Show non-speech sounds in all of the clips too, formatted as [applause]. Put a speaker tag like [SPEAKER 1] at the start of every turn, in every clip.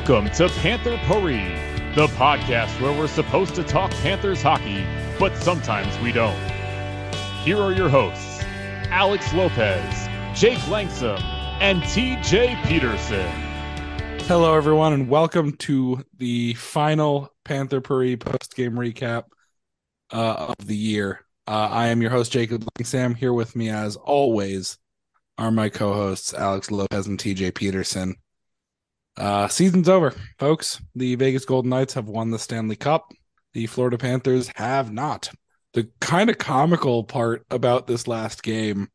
[SPEAKER 1] Welcome to Panther Parade, the podcast where we're supposed to talk Panthers hockey, but sometimes we don't. Here are your hosts, Alex Lopez, Jake Langsam, and TJ Peterson.
[SPEAKER 2] Hello, everyone, and welcome to the final Panther Parade post game recap uh, of the year. Uh, I am your host, Jacob Langsam. Here with me, as always, are my co hosts, Alex Lopez and TJ Peterson. Uh, season's over, folks. The Vegas Golden Knights have won the Stanley Cup. The Florida Panthers have not. The kind of comical part about this last game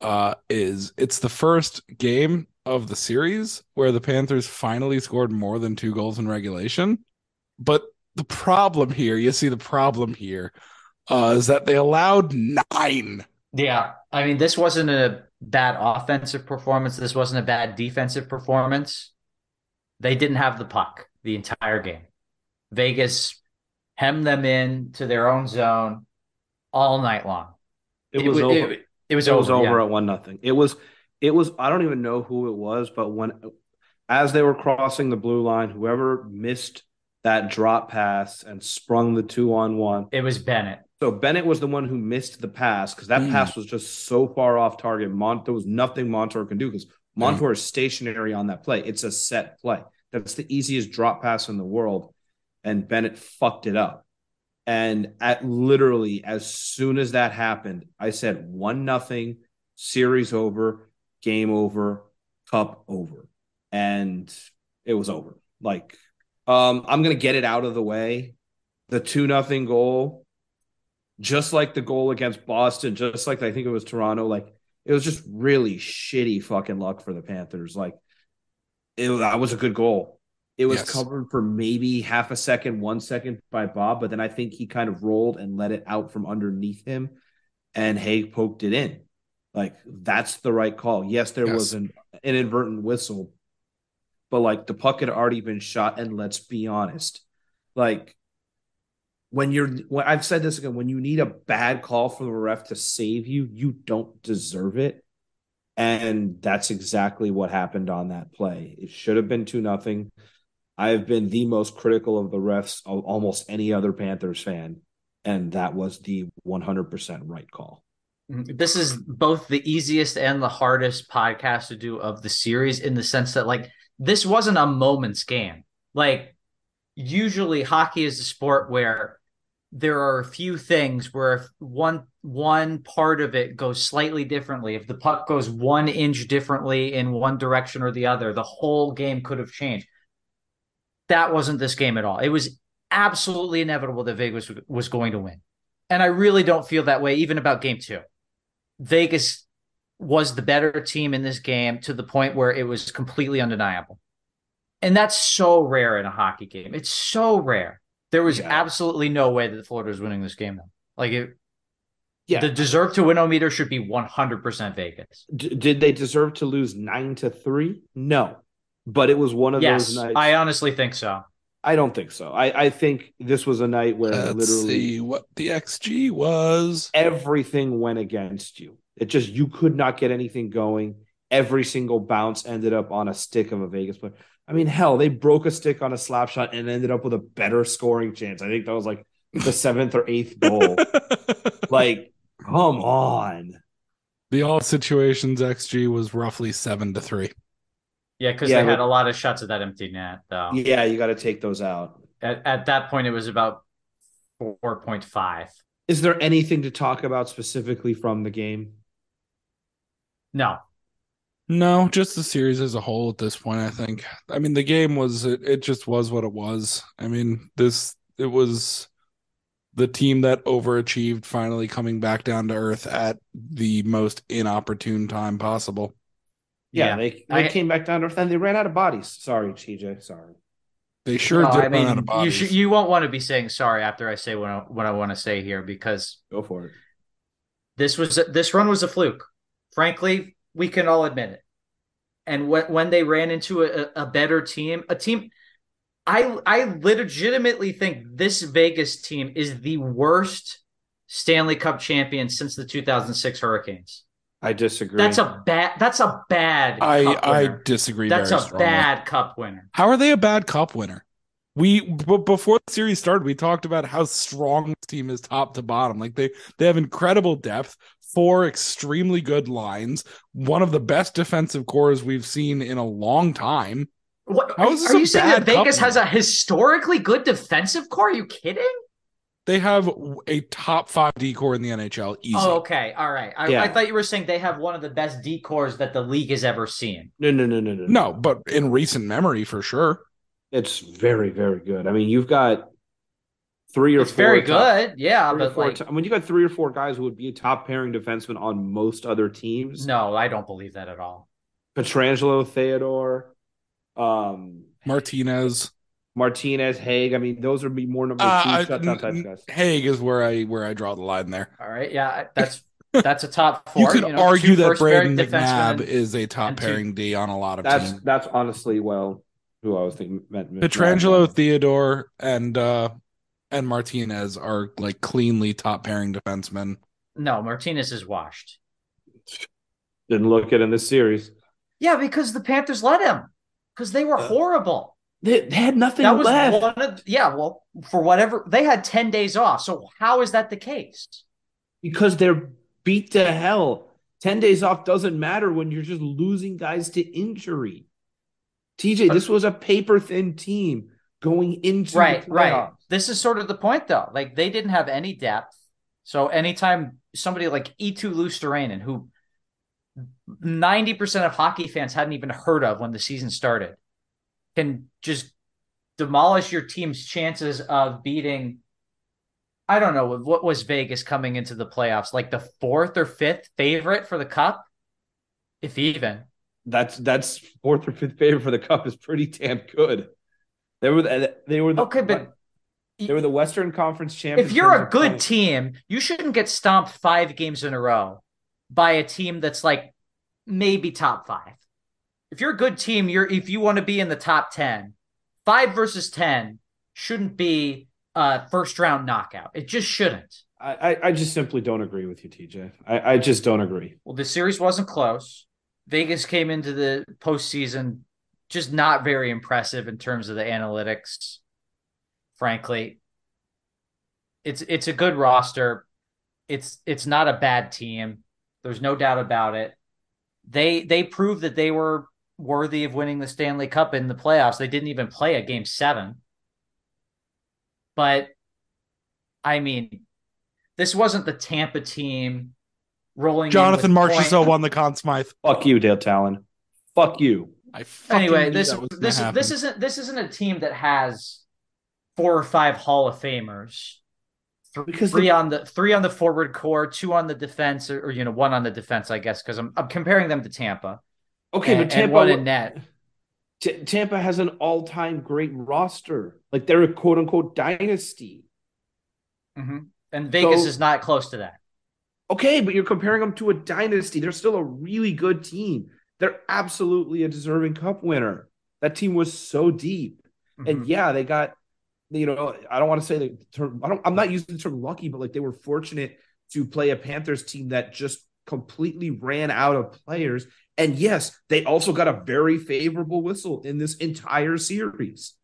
[SPEAKER 2] uh, is it's the first game of the series where the Panthers finally scored more than two goals in regulation. But the problem here, you see the problem here, uh, is that they allowed nine.
[SPEAKER 3] Yeah. I mean, this wasn't a bad offensive performance. This wasn't a bad defensive performance. They didn't have the puck the entire game. Vegas hemmed them in to their own zone all night long.
[SPEAKER 4] It was
[SPEAKER 3] it,
[SPEAKER 4] over.
[SPEAKER 3] It, it was
[SPEAKER 4] it
[SPEAKER 3] over,
[SPEAKER 4] was over
[SPEAKER 3] yeah.
[SPEAKER 4] at one nothing. It was it was I don't even know who it was, but when as they were crossing the blue line, whoever missed that drop pass and sprung the two on one.
[SPEAKER 3] It was Bennett.
[SPEAKER 4] So Bennett was the one who missed the pass because that
[SPEAKER 2] Mm.
[SPEAKER 4] pass was just so far off target. Mont there was nothing Montour can do because Montour is stationary on that play. It's a set play. That's the easiest drop pass in the world, and Bennett fucked it up. And at literally as soon as that happened, I said one nothing, series over, game over, cup over, and it was over. Like, um, I'm gonna get it out of the way. The two nothing goal, just like the goal against Boston, just like I think it was Toronto, like it was just really shitty fucking luck for the Panthers. Like, it that was a good goal. It was
[SPEAKER 2] Yes.
[SPEAKER 4] covered for maybe half a second, one second by Bob, but then I think he kind of rolled and let it out from underneath him, and Hague poked it in. Like that's the right call. Yes, there
[SPEAKER 2] Yes.
[SPEAKER 4] was an inadvertent whistle, but like the puck had already been shot. And let's be honest, like when you're, when I've said this again, when you need a bad call from the ref to save you, you don't deserve it. And that's exactly what happened on that play. It should have been two nothing. I've been the most critical of the refs of almost any other Panthers fan, and that was the 100% right call. Mm-hmm.
[SPEAKER 3] This is both the easiest and the hardest podcast to do of the series in the sense that, like, this wasn't a moment's game. Like, usually hockey is a sport where there are a few things where if one one part of it goes slightly differently, if the puck goes one inch differently in one direction or the other, the whole game could have changed. That wasn't this game at all. It was absolutely inevitable that Vegas was going to win. And I really don't feel that way even about game two. Vegas was the better team in this game to the point where it was completely undeniable. And that's so rare in a hockey game. It's so rare. There was
[SPEAKER 4] Yeah.
[SPEAKER 3] absolutely no way that Florida was winning this game. Though. Like it,
[SPEAKER 4] Yeah.
[SPEAKER 3] the deserve to win meter should be 100% Vegas.
[SPEAKER 4] D- did they deserve to lose nine to three? No, but it was one of
[SPEAKER 3] Yes,
[SPEAKER 4] those nights.
[SPEAKER 3] I honestly think so.
[SPEAKER 4] I don't think so. I, I think this was a night where
[SPEAKER 2] Let's
[SPEAKER 4] literally
[SPEAKER 2] see what the XG was.
[SPEAKER 4] everything went against you. It just you could not get anything going. Every single bounce ended up on a stick of a Vegas player. I mean, hell, they broke a stick on a slap shot and ended up with a better scoring chance. I think that was like the seventh or eighth goal. [laughs] like, come on.
[SPEAKER 2] the all situations XG was roughly seven to three.
[SPEAKER 3] Yeah, because
[SPEAKER 4] Yeah,
[SPEAKER 3] they had a lot of shots at that empty net, though.
[SPEAKER 4] Yeah, you got to take those out.
[SPEAKER 3] At, at that point, it was about 4.5.
[SPEAKER 4] Is there anything to talk about specifically from the game?
[SPEAKER 3] No,
[SPEAKER 2] No, just the series as a whole at this point, I think. I mean, the game was it, it just was what it was. I mean, this it was the team that overachieved finally coming back down to earth at the most inopportune time possible.
[SPEAKER 4] Yeah,
[SPEAKER 3] Yeah.
[SPEAKER 4] they they
[SPEAKER 3] I-
[SPEAKER 4] came back down to earth and they ran out of bodies. Sorry, TJ. Sorry.
[SPEAKER 2] They sure
[SPEAKER 3] No,
[SPEAKER 2] did
[SPEAKER 3] I
[SPEAKER 2] run
[SPEAKER 3] mean,
[SPEAKER 2] out of
[SPEAKER 3] you
[SPEAKER 2] bodies.
[SPEAKER 3] should, you won't want to be saying sorry after I say what I, what I want to say here because
[SPEAKER 4] Go for it.
[SPEAKER 3] this was this run was a fluke. Frankly, we can all admit it. And when when they ran into a, a better team, a team, I I legitimately think this Vegas team is the worst Stanley Cup champion since the 2006 Hurricanes.
[SPEAKER 4] I disagree.
[SPEAKER 3] That's a bad. That's a bad.
[SPEAKER 2] I
[SPEAKER 3] cup
[SPEAKER 2] I disagree.
[SPEAKER 3] That's a
[SPEAKER 2] strongly.
[SPEAKER 3] bad cup winner.
[SPEAKER 2] How are they a bad cup winner? We b- before the series started, we talked about how strong this team is top to bottom. Like they they have incredible depth, four extremely good lines, one of the best defensive cores we've seen in a long time.
[SPEAKER 3] What
[SPEAKER 2] How
[SPEAKER 3] are,
[SPEAKER 2] this
[SPEAKER 3] are you saying that
[SPEAKER 2] bad cup
[SPEAKER 3] Vegas has a historically good defensive core? Are you kidding?
[SPEAKER 2] They have a top five D core in the NHL. Easy.
[SPEAKER 3] Oh, okay, all right. I,
[SPEAKER 4] Yeah.
[SPEAKER 3] I thought you were saying they have one of the best D cores that the league has ever seen.
[SPEAKER 4] no, no, no, no, no,
[SPEAKER 2] No, but in recent memory, for sure.
[SPEAKER 4] It's very, very good. I mean, you've got three or
[SPEAKER 3] It's
[SPEAKER 4] four
[SPEAKER 3] very
[SPEAKER 4] top-
[SPEAKER 3] good, yeah,
[SPEAKER 4] three
[SPEAKER 3] but
[SPEAKER 4] four
[SPEAKER 3] like,
[SPEAKER 4] to- I mean, you got three or four guys who would be a top pairing defensemen on most other teams.
[SPEAKER 3] no, I don't believe that at all.
[SPEAKER 4] Pietrangelo, Theodore, um,
[SPEAKER 2] Martinez.
[SPEAKER 4] Martinez, Hague. I mean, those would be more number
[SPEAKER 2] Uh,
[SPEAKER 4] two
[SPEAKER 2] I-
[SPEAKER 4] shutdown type guys.
[SPEAKER 2] Hague is where I where I draw the line there.
[SPEAKER 3] All right, yeah, that's [laughs] that's a top four.
[SPEAKER 2] you could
[SPEAKER 3] know,
[SPEAKER 2] argue that
[SPEAKER 3] first-pairing
[SPEAKER 2] McNabb is a top pairing D on a lot of
[SPEAKER 4] That's
[SPEAKER 2] teams.
[SPEAKER 4] that's honestly well who I was thinking meant. meant-
[SPEAKER 2] Pietrangelo, Theodore, and uh and Martinez are like cleanly top pairing defensemen.
[SPEAKER 3] No, Martinez is washed.
[SPEAKER 4] didn't look at in this series.
[SPEAKER 3] Yeah, because the Panthers let him because they were horrible.
[SPEAKER 4] They, they had nothing
[SPEAKER 3] That was
[SPEAKER 4] left.
[SPEAKER 3] one of yeah. Well, for whatever they had ten days off. So how is that the case?
[SPEAKER 4] because they're beat to hell. 10 days off doesn't matter when you're just losing guys to injury. TJ, this was a paper thin team going into
[SPEAKER 3] right,
[SPEAKER 4] the
[SPEAKER 3] right. This is sort of the point, though. Like they didn't have any depth. So anytime somebody like Eetu Luostarinen, who ninety percent of hockey fans hadn't even heard of when the season started, can just demolish your team's chances of beating. I don't know what was Vegas coming into the playoffs, like the fourth or fifth favorite for the cup, if even.
[SPEAKER 4] That's that's fourth or fifth favorite for the cup is pretty damn good. They were they were the,
[SPEAKER 3] Okay, but
[SPEAKER 4] they were the Western Conference champions.
[SPEAKER 3] if you're a good team, you shouldn't get stomped five games in a row by a team that's like maybe top five. If you're a good team, you're if you want to be in the top ten, five versus ten shouldn't be a first round knockout. It just shouldn't.
[SPEAKER 4] I, I, I just simply don't agree with you, TJ. I, I just don't agree.
[SPEAKER 3] Well, the series wasn't close. Vegas came into the postseason just not very impressive in terms of the analytics. Frankly, it's it's a good roster. It's it's not a bad team. There's no doubt about it. They they proved that they were worthy of winning the Stanley Cup in the playoffs. They didn't even play a game seven. But I mean, this wasn't the Tampa team rolling.
[SPEAKER 2] Jonathan
[SPEAKER 3] with
[SPEAKER 2] Marchessault won the Conn Smythe.
[SPEAKER 4] Fuck you, Dale Tallon. Fuck you.
[SPEAKER 2] I
[SPEAKER 3] anyway,
[SPEAKER 2] knew
[SPEAKER 3] this
[SPEAKER 2] that was gonna
[SPEAKER 3] this
[SPEAKER 2] happen.
[SPEAKER 3] this isn't this isn't a team that has four or five Hall of Famers. Th-
[SPEAKER 4] Because
[SPEAKER 3] three
[SPEAKER 4] the-
[SPEAKER 3] on the three on the forward core, two on the defense, or, or, you know one on the defense, I guess, because I'm I'm comparing them to Tampa.
[SPEAKER 4] Okay,
[SPEAKER 3] and,
[SPEAKER 4] but
[SPEAKER 3] and
[SPEAKER 4] Tampa
[SPEAKER 3] one in net.
[SPEAKER 4] T- Tampa has an all-time great roster. Like they're a quote-unquote dynasty.
[SPEAKER 3] Mhm. And Vegas
[SPEAKER 4] So-
[SPEAKER 3] is not close to that.
[SPEAKER 4] Okay, but you're comparing them to a dynasty. They're still a really good team. They're absolutely a deserving cup winner. That team was so deep. And
[SPEAKER 3] Mhm.
[SPEAKER 4] yeah, they got, you know, I don't want to say the term, I don't, I'm not using the term lucky, but like they were fortunate to play a Panthers team that just completely ran out of players. And yes, they also got a very favorable whistle in this entire series.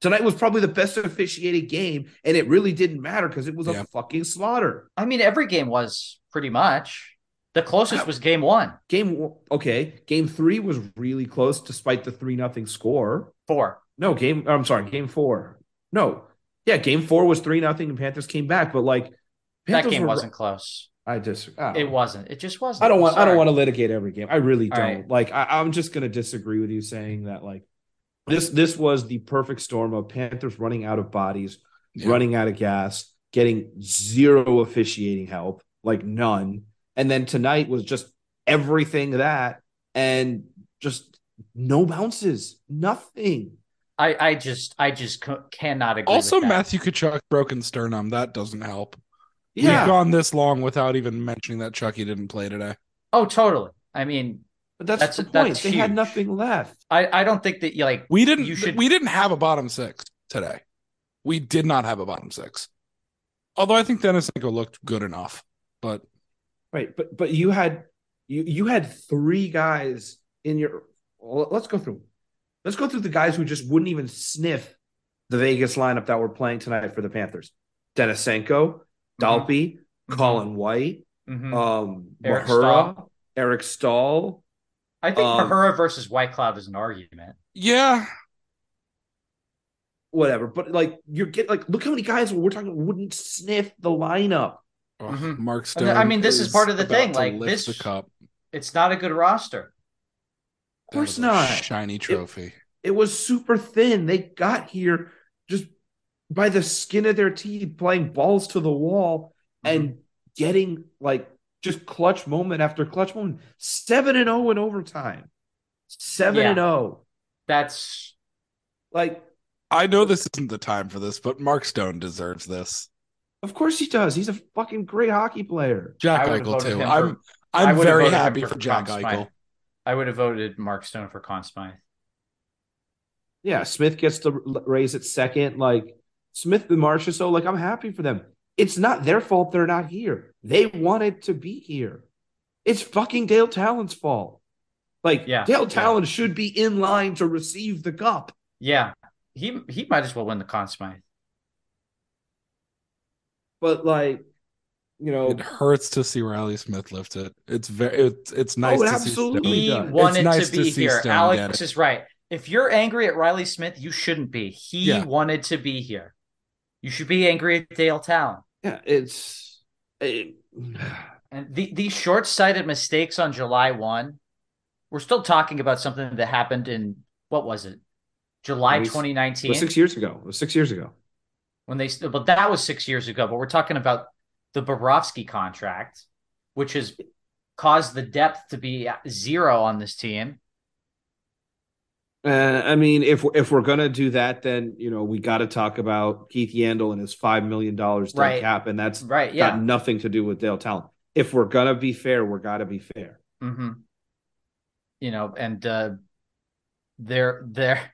[SPEAKER 4] Tonight was probably the best officiated game, and it really didn't matter because it was
[SPEAKER 2] Yeah.
[SPEAKER 4] a fucking slaughter.
[SPEAKER 3] I mean, every game was pretty much. The closest was game one,
[SPEAKER 4] Game okay, game three was really close despite the three nothing score.
[SPEAKER 3] four.
[SPEAKER 4] No, game. I'm sorry, game four. No, yeah, game four was three nothing, and Panthers came back. But like, Panthers
[SPEAKER 3] that game
[SPEAKER 4] were-
[SPEAKER 3] wasn't close.
[SPEAKER 4] I just. I don't,
[SPEAKER 3] It wasn't. It just wasn't.
[SPEAKER 4] I don't want. I don't want to litigate every game. I really
[SPEAKER 3] All
[SPEAKER 4] don't.
[SPEAKER 3] right.
[SPEAKER 4] Like, I, I'm just gonna disagree with you saying that. Like, this this was the perfect storm of Panthers running out of bodies,
[SPEAKER 2] Yeah.
[SPEAKER 4] running out of gas, getting zero officiating help, like none. And then tonight was just everything that, and just no bounces, nothing.
[SPEAKER 3] I, I just I just c- cannot agree.
[SPEAKER 2] Also,
[SPEAKER 3] with that.
[SPEAKER 2] Matthew Tkachuk broken sternum. That doesn't help.
[SPEAKER 4] Yeah,
[SPEAKER 2] We've gone this long without even mentioning that Chucky didn't play today.
[SPEAKER 3] Oh, totally. I mean,
[SPEAKER 4] but that's,
[SPEAKER 3] that's-
[SPEAKER 4] the point.
[SPEAKER 3] that's
[SPEAKER 4] they had nothing left.
[SPEAKER 3] I, I don't think that you like
[SPEAKER 2] We didn't.
[SPEAKER 3] You should-
[SPEAKER 2] We didn't have a bottom six today. We did not have a bottom six. Although I think Denisenko looked good enough, but
[SPEAKER 4] Right, but but you had You you had three guys in your. Let's go through. Let's go through the guys who just wouldn't even sniff the Vegas lineup that we're playing tonight for the Panthers: Denisenko, Dalpe,
[SPEAKER 3] Mhm.
[SPEAKER 4] Colin White,
[SPEAKER 3] Mhm.
[SPEAKER 4] um,
[SPEAKER 3] Eric
[SPEAKER 4] Mahura,
[SPEAKER 3] Staal.
[SPEAKER 4] Eric Staal.
[SPEAKER 3] I think
[SPEAKER 4] um,
[SPEAKER 3] Mahura versus White Cloud is an argument.
[SPEAKER 2] Yeah,
[SPEAKER 4] Whatever, but like you're getting like look how many guys we're talking wouldn't sniff the lineup.
[SPEAKER 2] Ugh,
[SPEAKER 3] Mhm.
[SPEAKER 2] Mark
[SPEAKER 3] I
[SPEAKER 2] Stone.
[SPEAKER 3] mean- I mean, this is part of the thing, like,
[SPEAKER 2] lift
[SPEAKER 3] this-
[SPEAKER 2] the cup.
[SPEAKER 3] It's not a good roster.
[SPEAKER 4] Of course
[SPEAKER 2] That was a
[SPEAKER 4] not.
[SPEAKER 2] Shiny trophy.
[SPEAKER 4] It was super thin. They got here just by the skin of their teeth, playing balls to the wall mm-hmm. and getting like just clutch moment after clutch moment. Seven and zero in overtime. Seven and zero. Oh.
[SPEAKER 3] That's
[SPEAKER 4] Like,
[SPEAKER 2] I know this isn't the time for this, but Mark Stone deserves this.
[SPEAKER 4] of course he does. He's a fucking great hockey player.
[SPEAKER 2] Jack
[SPEAKER 3] I
[SPEAKER 2] Eichel too. I'm
[SPEAKER 3] for- I
[SPEAKER 2] I'm very happy
[SPEAKER 3] for
[SPEAKER 2] for Jack
[SPEAKER 3] Conn
[SPEAKER 2] Eichel.
[SPEAKER 3] I would have voted Mark Stone for Conn Smythe.
[SPEAKER 4] Yeah, Smith gets to raise it second. Like Smith and Marchessault, so like I'm happy for them. It's not their fault they're not here. They wanted to be here. It's fucking Dale Tallon's fault. Like
[SPEAKER 3] Yeah,
[SPEAKER 4] Dale
[SPEAKER 3] yeah.
[SPEAKER 4] Tallon should be in line to receive the cup.
[SPEAKER 3] Yeah, he he might as well win the Conn Smythe.
[SPEAKER 4] But like, you know,
[SPEAKER 2] It hurts to see Reilly Smith lift it. It's very it's it's nice
[SPEAKER 4] Oh, it
[SPEAKER 2] to see
[SPEAKER 4] absolutely
[SPEAKER 2] Stone.
[SPEAKER 3] He
[SPEAKER 4] does.
[SPEAKER 3] wanted
[SPEAKER 2] nice
[SPEAKER 3] to be
[SPEAKER 2] to see
[SPEAKER 3] here.
[SPEAKER 2] Stone get
[SPEAKER 3] Alex
[SPEAKER 2] it.
[SPEAKER 3] is right. If you're angry at Reilly Smith, you shouldn't be. He
[SPEAKER 2] Yeah.
[SPEAKER 3] wanted to be here. You should be angry at Dale Tallon.
[SPEAKER 4] yeah, it's it,
[SPEAKER 3] And the, these short sighted mistakes on July 1, we're still talking about something that happened in, what was it? July
[SPEAKER 4] It was- it
[SPEAKER 3] 2019?
[SPEAKER 4] was six years ago. It was six years ago.
[SPEAKER 3] when they, but that was six years ago. But we're talking about the Bobrovsky contract, which has caused the depth to be zero on this team.
[SPEAKER 4] Uh, I mean, if if we're gonna do that, then you know we got to talk about Keith Yandle and his five million dollars
[SPEAKER 3] Right.
[SPEAKER 4] cap, and that's
[SPEAKER 3] Right. Yeah.
[SPEAKER 4] got nothing to do with Dale Tallon. If we're gonna be fair, we're gotta be fair.
[SPEAKER 3] hmm You know, and uh, there, there,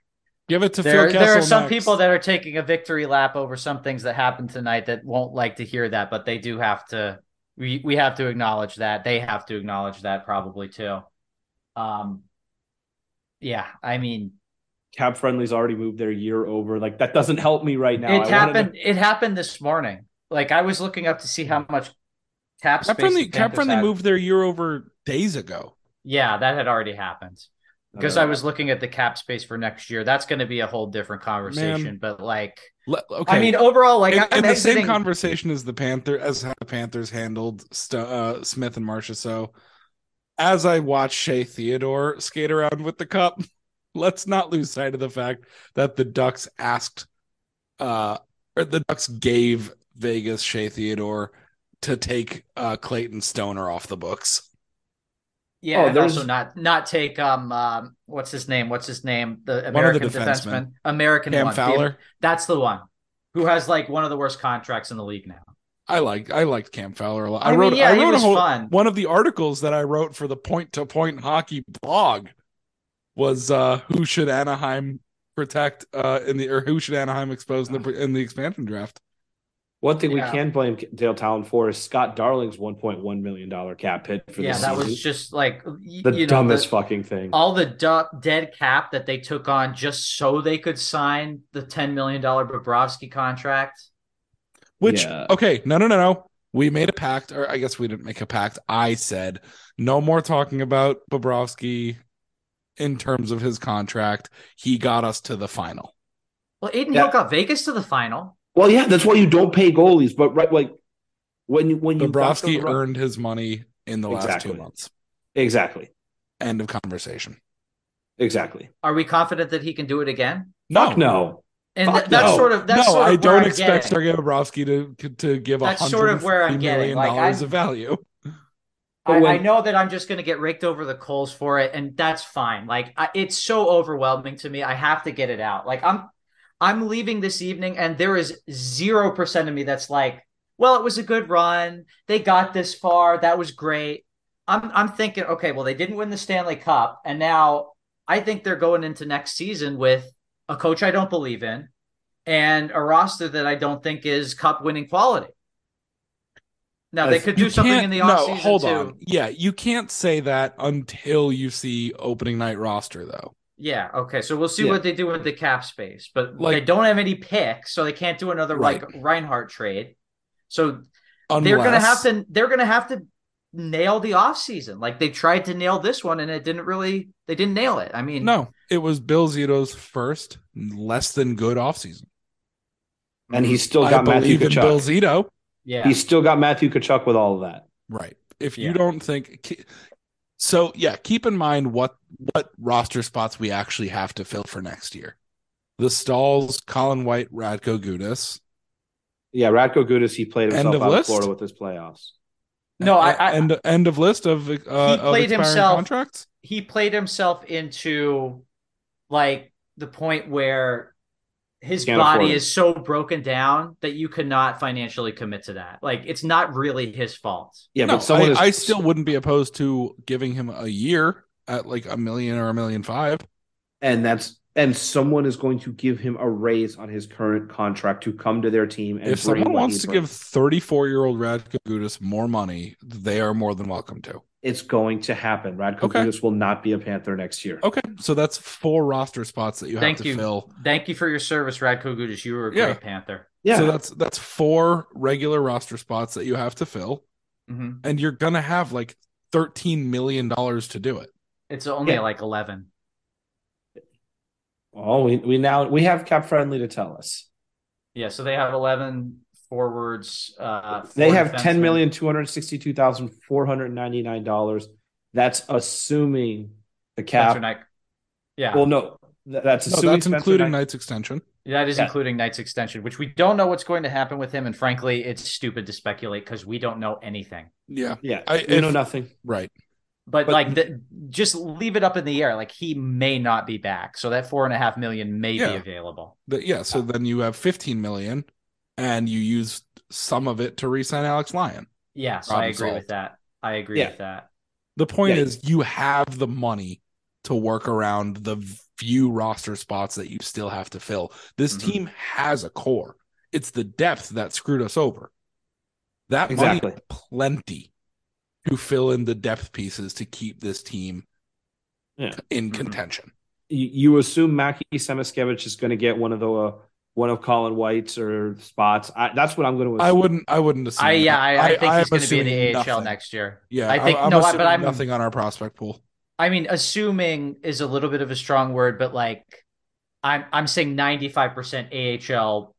[SPEAKER 2] Give it to
[SPEAKER 3] there,
[SPEAKER 2] Phil
[SPEAKER 3] there are some
[SPEAKER 2] next.
[SPEAKER 3] people that are taking a victory lap over some things that happened tonight that won't like to hear that, but they do have to. We we have to acknowledge that. They have to acknowledge that probably too. Um, yeah, I mean,
[SPEAKER 4] Cap friendly's already moved their year over. Like that doesn't help me right now. I
[SPEAKER 3] it
[SPEAKER 4] wanna
[SPEAKER 3] happened. It happened this morning. Like I was looking up to see how much cap space.
[SPEAKER 2] Friendly
[SPEAKER 3] the
[SPEAKER 2] Cap friendly
[SPEAKER 3] had.
[SPEAKER 2] moved their year over days ago.
[SPEAKER 3] Yeah, that had already happened. Because
[SPEAKER 4] Uh,
[SPEAKER 3] I was looking at the cap space for next year. That's going to be a whole different conversation.
[SPEAKER 2] Man.
[SPEAKER 3] But like,
[SPEAKER 2] Le- okay.
[SPEAKER 3] I mean, overall, like
[SPEAKER 2] in,
[SPEAKER 3] I'm
[SPEAKER 2] in the
[SPEAKER 3] exiting-
[SPEAKER 2] same conversation as the Panther as how the Panthers handled St- uh, Smith and Marchessault. So, as I watch Shea Theodore skate around with the cup, [laughs] let's not lose sight of the fact that the Ducks asked, uh, or the Ducks gave Vegas Shea Theodore to take uh, Clayton Stoner off the books.
[SPEAKER 3] Yeah,
[SPEAKER 4] Oh,
[SPEAKER 3] also not not take um um what's his name? What's his name? The
[SPEAKER 2] One of the
[SPEAKER 3] American
[SPEAKER 2] defensemen.
[SPEAKER 3] defenseman, American
[SPEAKER 2] Cam
[SPEAKER 3] one. The-
[SPEAKER 2] Fowler.
[SPEAKER 3] that's the one who has like one of the worst contracts in the league now.
[SPEAKER 2] I like I liked Cam Fowler a lot. I,
[SPEAKER 3] I mean,
[SPEAKER 2] wrote
[SPEAKER 3] yeah,
[SPEAKER 2] I wrote a whole
[SPEAKER 3] fun.
[SPEAKER 2] one of the articles that I wrote for the Point to Point Hockey blog was uh who should Anaheim protect uh in the or who should Anaheim expose in the in the expansion draft.
[SPEAKER 4] One thing
[SPEAKER 3] Yeah.
[SPEAKER 4] we can blame Dale Tallon for is Scott Darling's $1.1 million cap hit for this.
[SPEAKER 3] Yeah,
[SPEAKER 4] the
[SPEAKER 3] that
[SPEAKER 4] season.
[SPEAKER 3] was just like
[SPEAKER 4] the
[SPEAKER 3] you know,
[SPEAKER 4] dumbest
[SPEAKER 3] the-
[SPEAKER 4] fucking thing.
[SPEAKER 3] all the du- dead cap that they took on just so they could sign the ten million dollar Bobrovsky contract.
[SPEAKER 2] Which
[SPEAKER 4] Yeah.
[SPEAKER 2] okay, no no no no. We made a pact, or I guess we didn't make a pact. I said no more talking about Bobrovsky in terms of his contract. He got us to the final.
[SPEAKER 3] Well, Adin
[SPEAKER 4] Yeah.
[SPEAKER 3] Hill got Vegas to the final.
[SPEAKER 4] Well, yeah, that's why you don't pay goalies. But right, like when you when you got
[SPEAKER 2] Bobrovsky earned his money in the last two months.
[SPEAKER 4] exactly,
[SPEAKER 2] End of conversation.
[SPEAKER 4] exactly.
[SPEAKER 3] Are we confident that he can do it again?
[SPEAKER 4] Fuck no.
[SPEAKER 3] And
[SPEAKER 4] Fuck
[SPEAKER 3] th- that's
[SPEAKER 4] no.
[SPEAKER 3] sort of that's
[SPEAKER 2] no,
[SPEAKER 3] sort of
[SPEAKER 2] I don't
[SPEAKER 3] I'm
[SPEAKER 2] expect
[SPEAKER 3] getting.
[SPEAKER 2] Sergei Bobrovsky to to give a
[SPEAKER 3] That's sort of where I'm getting.
[SPEAKER 2] million
[SPEAKER 3] Like,
[SPEAKER 2] dollars
[SPEAKER 3] I'm-
[SPEAKER 2] of value. [laughs]
[SPEAKER 3] I,
[SPEAKER 4] when-
[SPEAKER 3] I know that I'm just going to get raked over the coals for it, and that's fine. Like I, it's so overwhelming to me. I have to get it out. Like I'm, I'm leaving this evening, and there is zero percent of me that's like, well, it was a good run. They got this far. That was great. I'm, I'm thinking, okay, well, they didn't win the Stanley Cup, and now I think they're going into next season with a coach I don't believe in, and a roster that I don't think is cup winning quality. Now they could do something in the
[SPEAKER 2] no,
[SPEAKER 3] offseason
[SPEAKER 2] hold
[SPEAKER 3] too.
[SPEAKER 2] on. Yeah, you can't say that until you see opening night roster, though.
[SPEAKER 3] Yeah, okay. So we'll see
[SPEAKER 4] Yeah.
[SPEAKER 3] what they do with the cap space. But
[SPEAKER 2] Like-
[SPEAKER 3] they don't have any picks, so they can't do another
[SPEAKER 2] Right.
[SPEAKER 3] like Reinhart trade. So
[SPEAKER 2] Unless,
[SPEAKER 3] they're gonna have to they're gonna have to nail the offseason. Like they tried to nail this one and it didn't really they didn't nail it. I mean
[SPEAKER 2] No, it was Bill Zito's first less than good offseason.
[SPEAKER 4] and he's still
[SPEAKER 2] I
[SPEAKER 4] got Matthew
[SPEAKER 2] Tkachuk. Bill Zito.
[SPEAKER 3] yeah.
[SPEAKER 4] He's still got Matthew Tkachuk with all of that.
[SPEAKER 2] Right. If
[SPEAKER 3] Yeah.
[SPEAKER 2] you don't think ke- so, yeah, keep in mind what what roster spots we actually have to fill for next year. The Staals, Colin White, Radko Gudas.
[SPEAKER 4] Yeah, Radko Gudas, he played
[SPEAKER 2] End
[SPEAKER 4] himself
[SPEAKER 2] of
[SPEAKER 4] out
[SPEAKER 2] list?
[SPEAKER 4] of Florida with his playoffs.
[SPEAKER 3] no, I, I
[SPEAKER 2] end end of list of uh, of
[SPEAKER 3] played
[SPEAKER 2] expiring
[SPEAKER 3] himself-
[SPEAKER 2] contracts.
[SPEAKER 3] he played himself into like the point where his body is so broken down that you cannot financially commit to that. Like it's not really his fault.
[SPEAKER 4] Yeah,
[SPEAKER 2] no,
[SPEAKER 4] but someone
[SPEAKER 2] I,
[SPEAKER 4] is
[SPEAKER 2] I still wouldn't be opposed to giving him a year at like a million or a million five.
[SPEAKER 4] and that's and someone is going to give him a raise on his current contract to come to their team and
[SPEAKER 2] If someone wants to
[SPEAKER 4] bringing.
[SPEAKER 2] give 34 year old Radko Gudas more money, they are more than welcome to.
[SPEAKER 4] It's going to happen. Radko
[SPEAKER 2] Okay.
[SPEAKER 4] Gudas will not be a Panther next year.
[SPEAKER 2] Okay, so that's four roster spots that you have
[SPEAKER 3] Thank
[SPEAKER 2] to
[SPEAKER 3] you.
[SPEAKER 2] fill.
[SPEAKER 3] Thank you for your service, Radko Gudas. You were a
[SPEAKER 2] Yeah.
[SPEAKER 3] great Panther.
[SPEAKER 4] Yeah,
[SPEAKER 2] So that's that's four regular roster spots that you have to fill,
[SPEAKER 3] hmm
[SPEAKER 2] and you're gonna have like 13 million dollars to do it.
[SPEAKER 3] It's only
[SPEAKER 4] Yeah.
[SPEAKER 3] like eleven.
[SPEAKER 4] well, we, we now we have cap friendly to tell us.
[SPEAKER 3] Yeah, so they have eleven forwards. Uh,
[SPEAKER 4] They have ten
[SPEAKER 3] defensemen.
[SPEAKER 4] million two hundred sixty two thousand four hundred ninety nine dollars. That's assuming the cap.
[SPEAKER 3] Spencer Knight. Yeah,
[SPEAKER 4] Well, no, th- that's
[SPEAKER 2] No,
[SPEAKER 4] assuming
[SPEAKER 2] that's
[SPEAKER 4] Spencer
[SPEAKER 2] including
[SPEAKER 4] Knight-
[SPEAKER 2] Knight's extension.
[SPEAKER 3] that is
[SPEAKER 4] yeah.
[SPEAKER 3] including Knight's extension, which we don't know what's going to happen with him. And frankly, it's stupid to speculate because we don't know anything.
[SPEAKER 2] Yeah,
[SPEAKER 4] Yeah,
[SPEAKER 2] I-
[SPEAKER 4] we know nothing.
[SPEAKER 2] right.
[SPEAKER 3] But,
[SPEAKER 4] But-
[SPEAKER 3] like, the, just leave it up in the air. Like he may not be back, so that four and a half million may
[SPEAKER 2] Yeah.
[SPEAKER 3] be available.
[SPEAKER 2] But yeah, so then you have 15 million, and you use some of it to re-sign Alex Lyon.
[SPEAKER 3] Yes, I
[SPEAKER 2] Problem
[SPEAKER 3] agree with that. I agree
[SPEAKER 4] Yeah.
[SPEAKER 3] with that.
[SPEAKER 2] The point
[SPEAKER 4] Yeah.
[SPEAKER 2] is, you have the money to work around the few roster spots that you still have to fill. This
[SPEAKER 3] Mhm.
[SPEAKER 2] team has a core. It's the depth that screwed us over. That
[SPEAKER 4] Exactly.
[SPEAKER 2] money, plenty to fill in the depth pieces to keep this team
[SPEAKER 4] Yeah.
[SPEAKER 2] in
[SPEAKER 3] Mhm.
[SPEAKER 2] contention.
[SPEAKER 4] You, you assume Mackie Samoskevich is going to get one of the uh, one of Colin White's or spots. I, that's what I'm going to assume.
[SPEAKER 2] I wouldn't. I wouldn't assume.
[SPEAKER 3] I yeah. I, I think
[SPEAKER 2] I'm
[SPEAKER 3] he's going to be in the
[SPEAKER 2] assuming
[SPEAKER 3] AHL
[SPEAKER 2] nothing.
[SPEAKER 3] next year.
[SPEAKER 2] Yeah,
[SPEAKER 3] I think
[SPEAKER 2] I'm
[SPEAKER 3] no, I-
[SPEAKER 2] assuming
[SPEAKER 3] but I'm
[SPEAKER 2] nothing on our prospect pool.
[SPEAKER 3] I mean, assuming is a little bit of a strong word, but like I'm I'm saying 95% AHL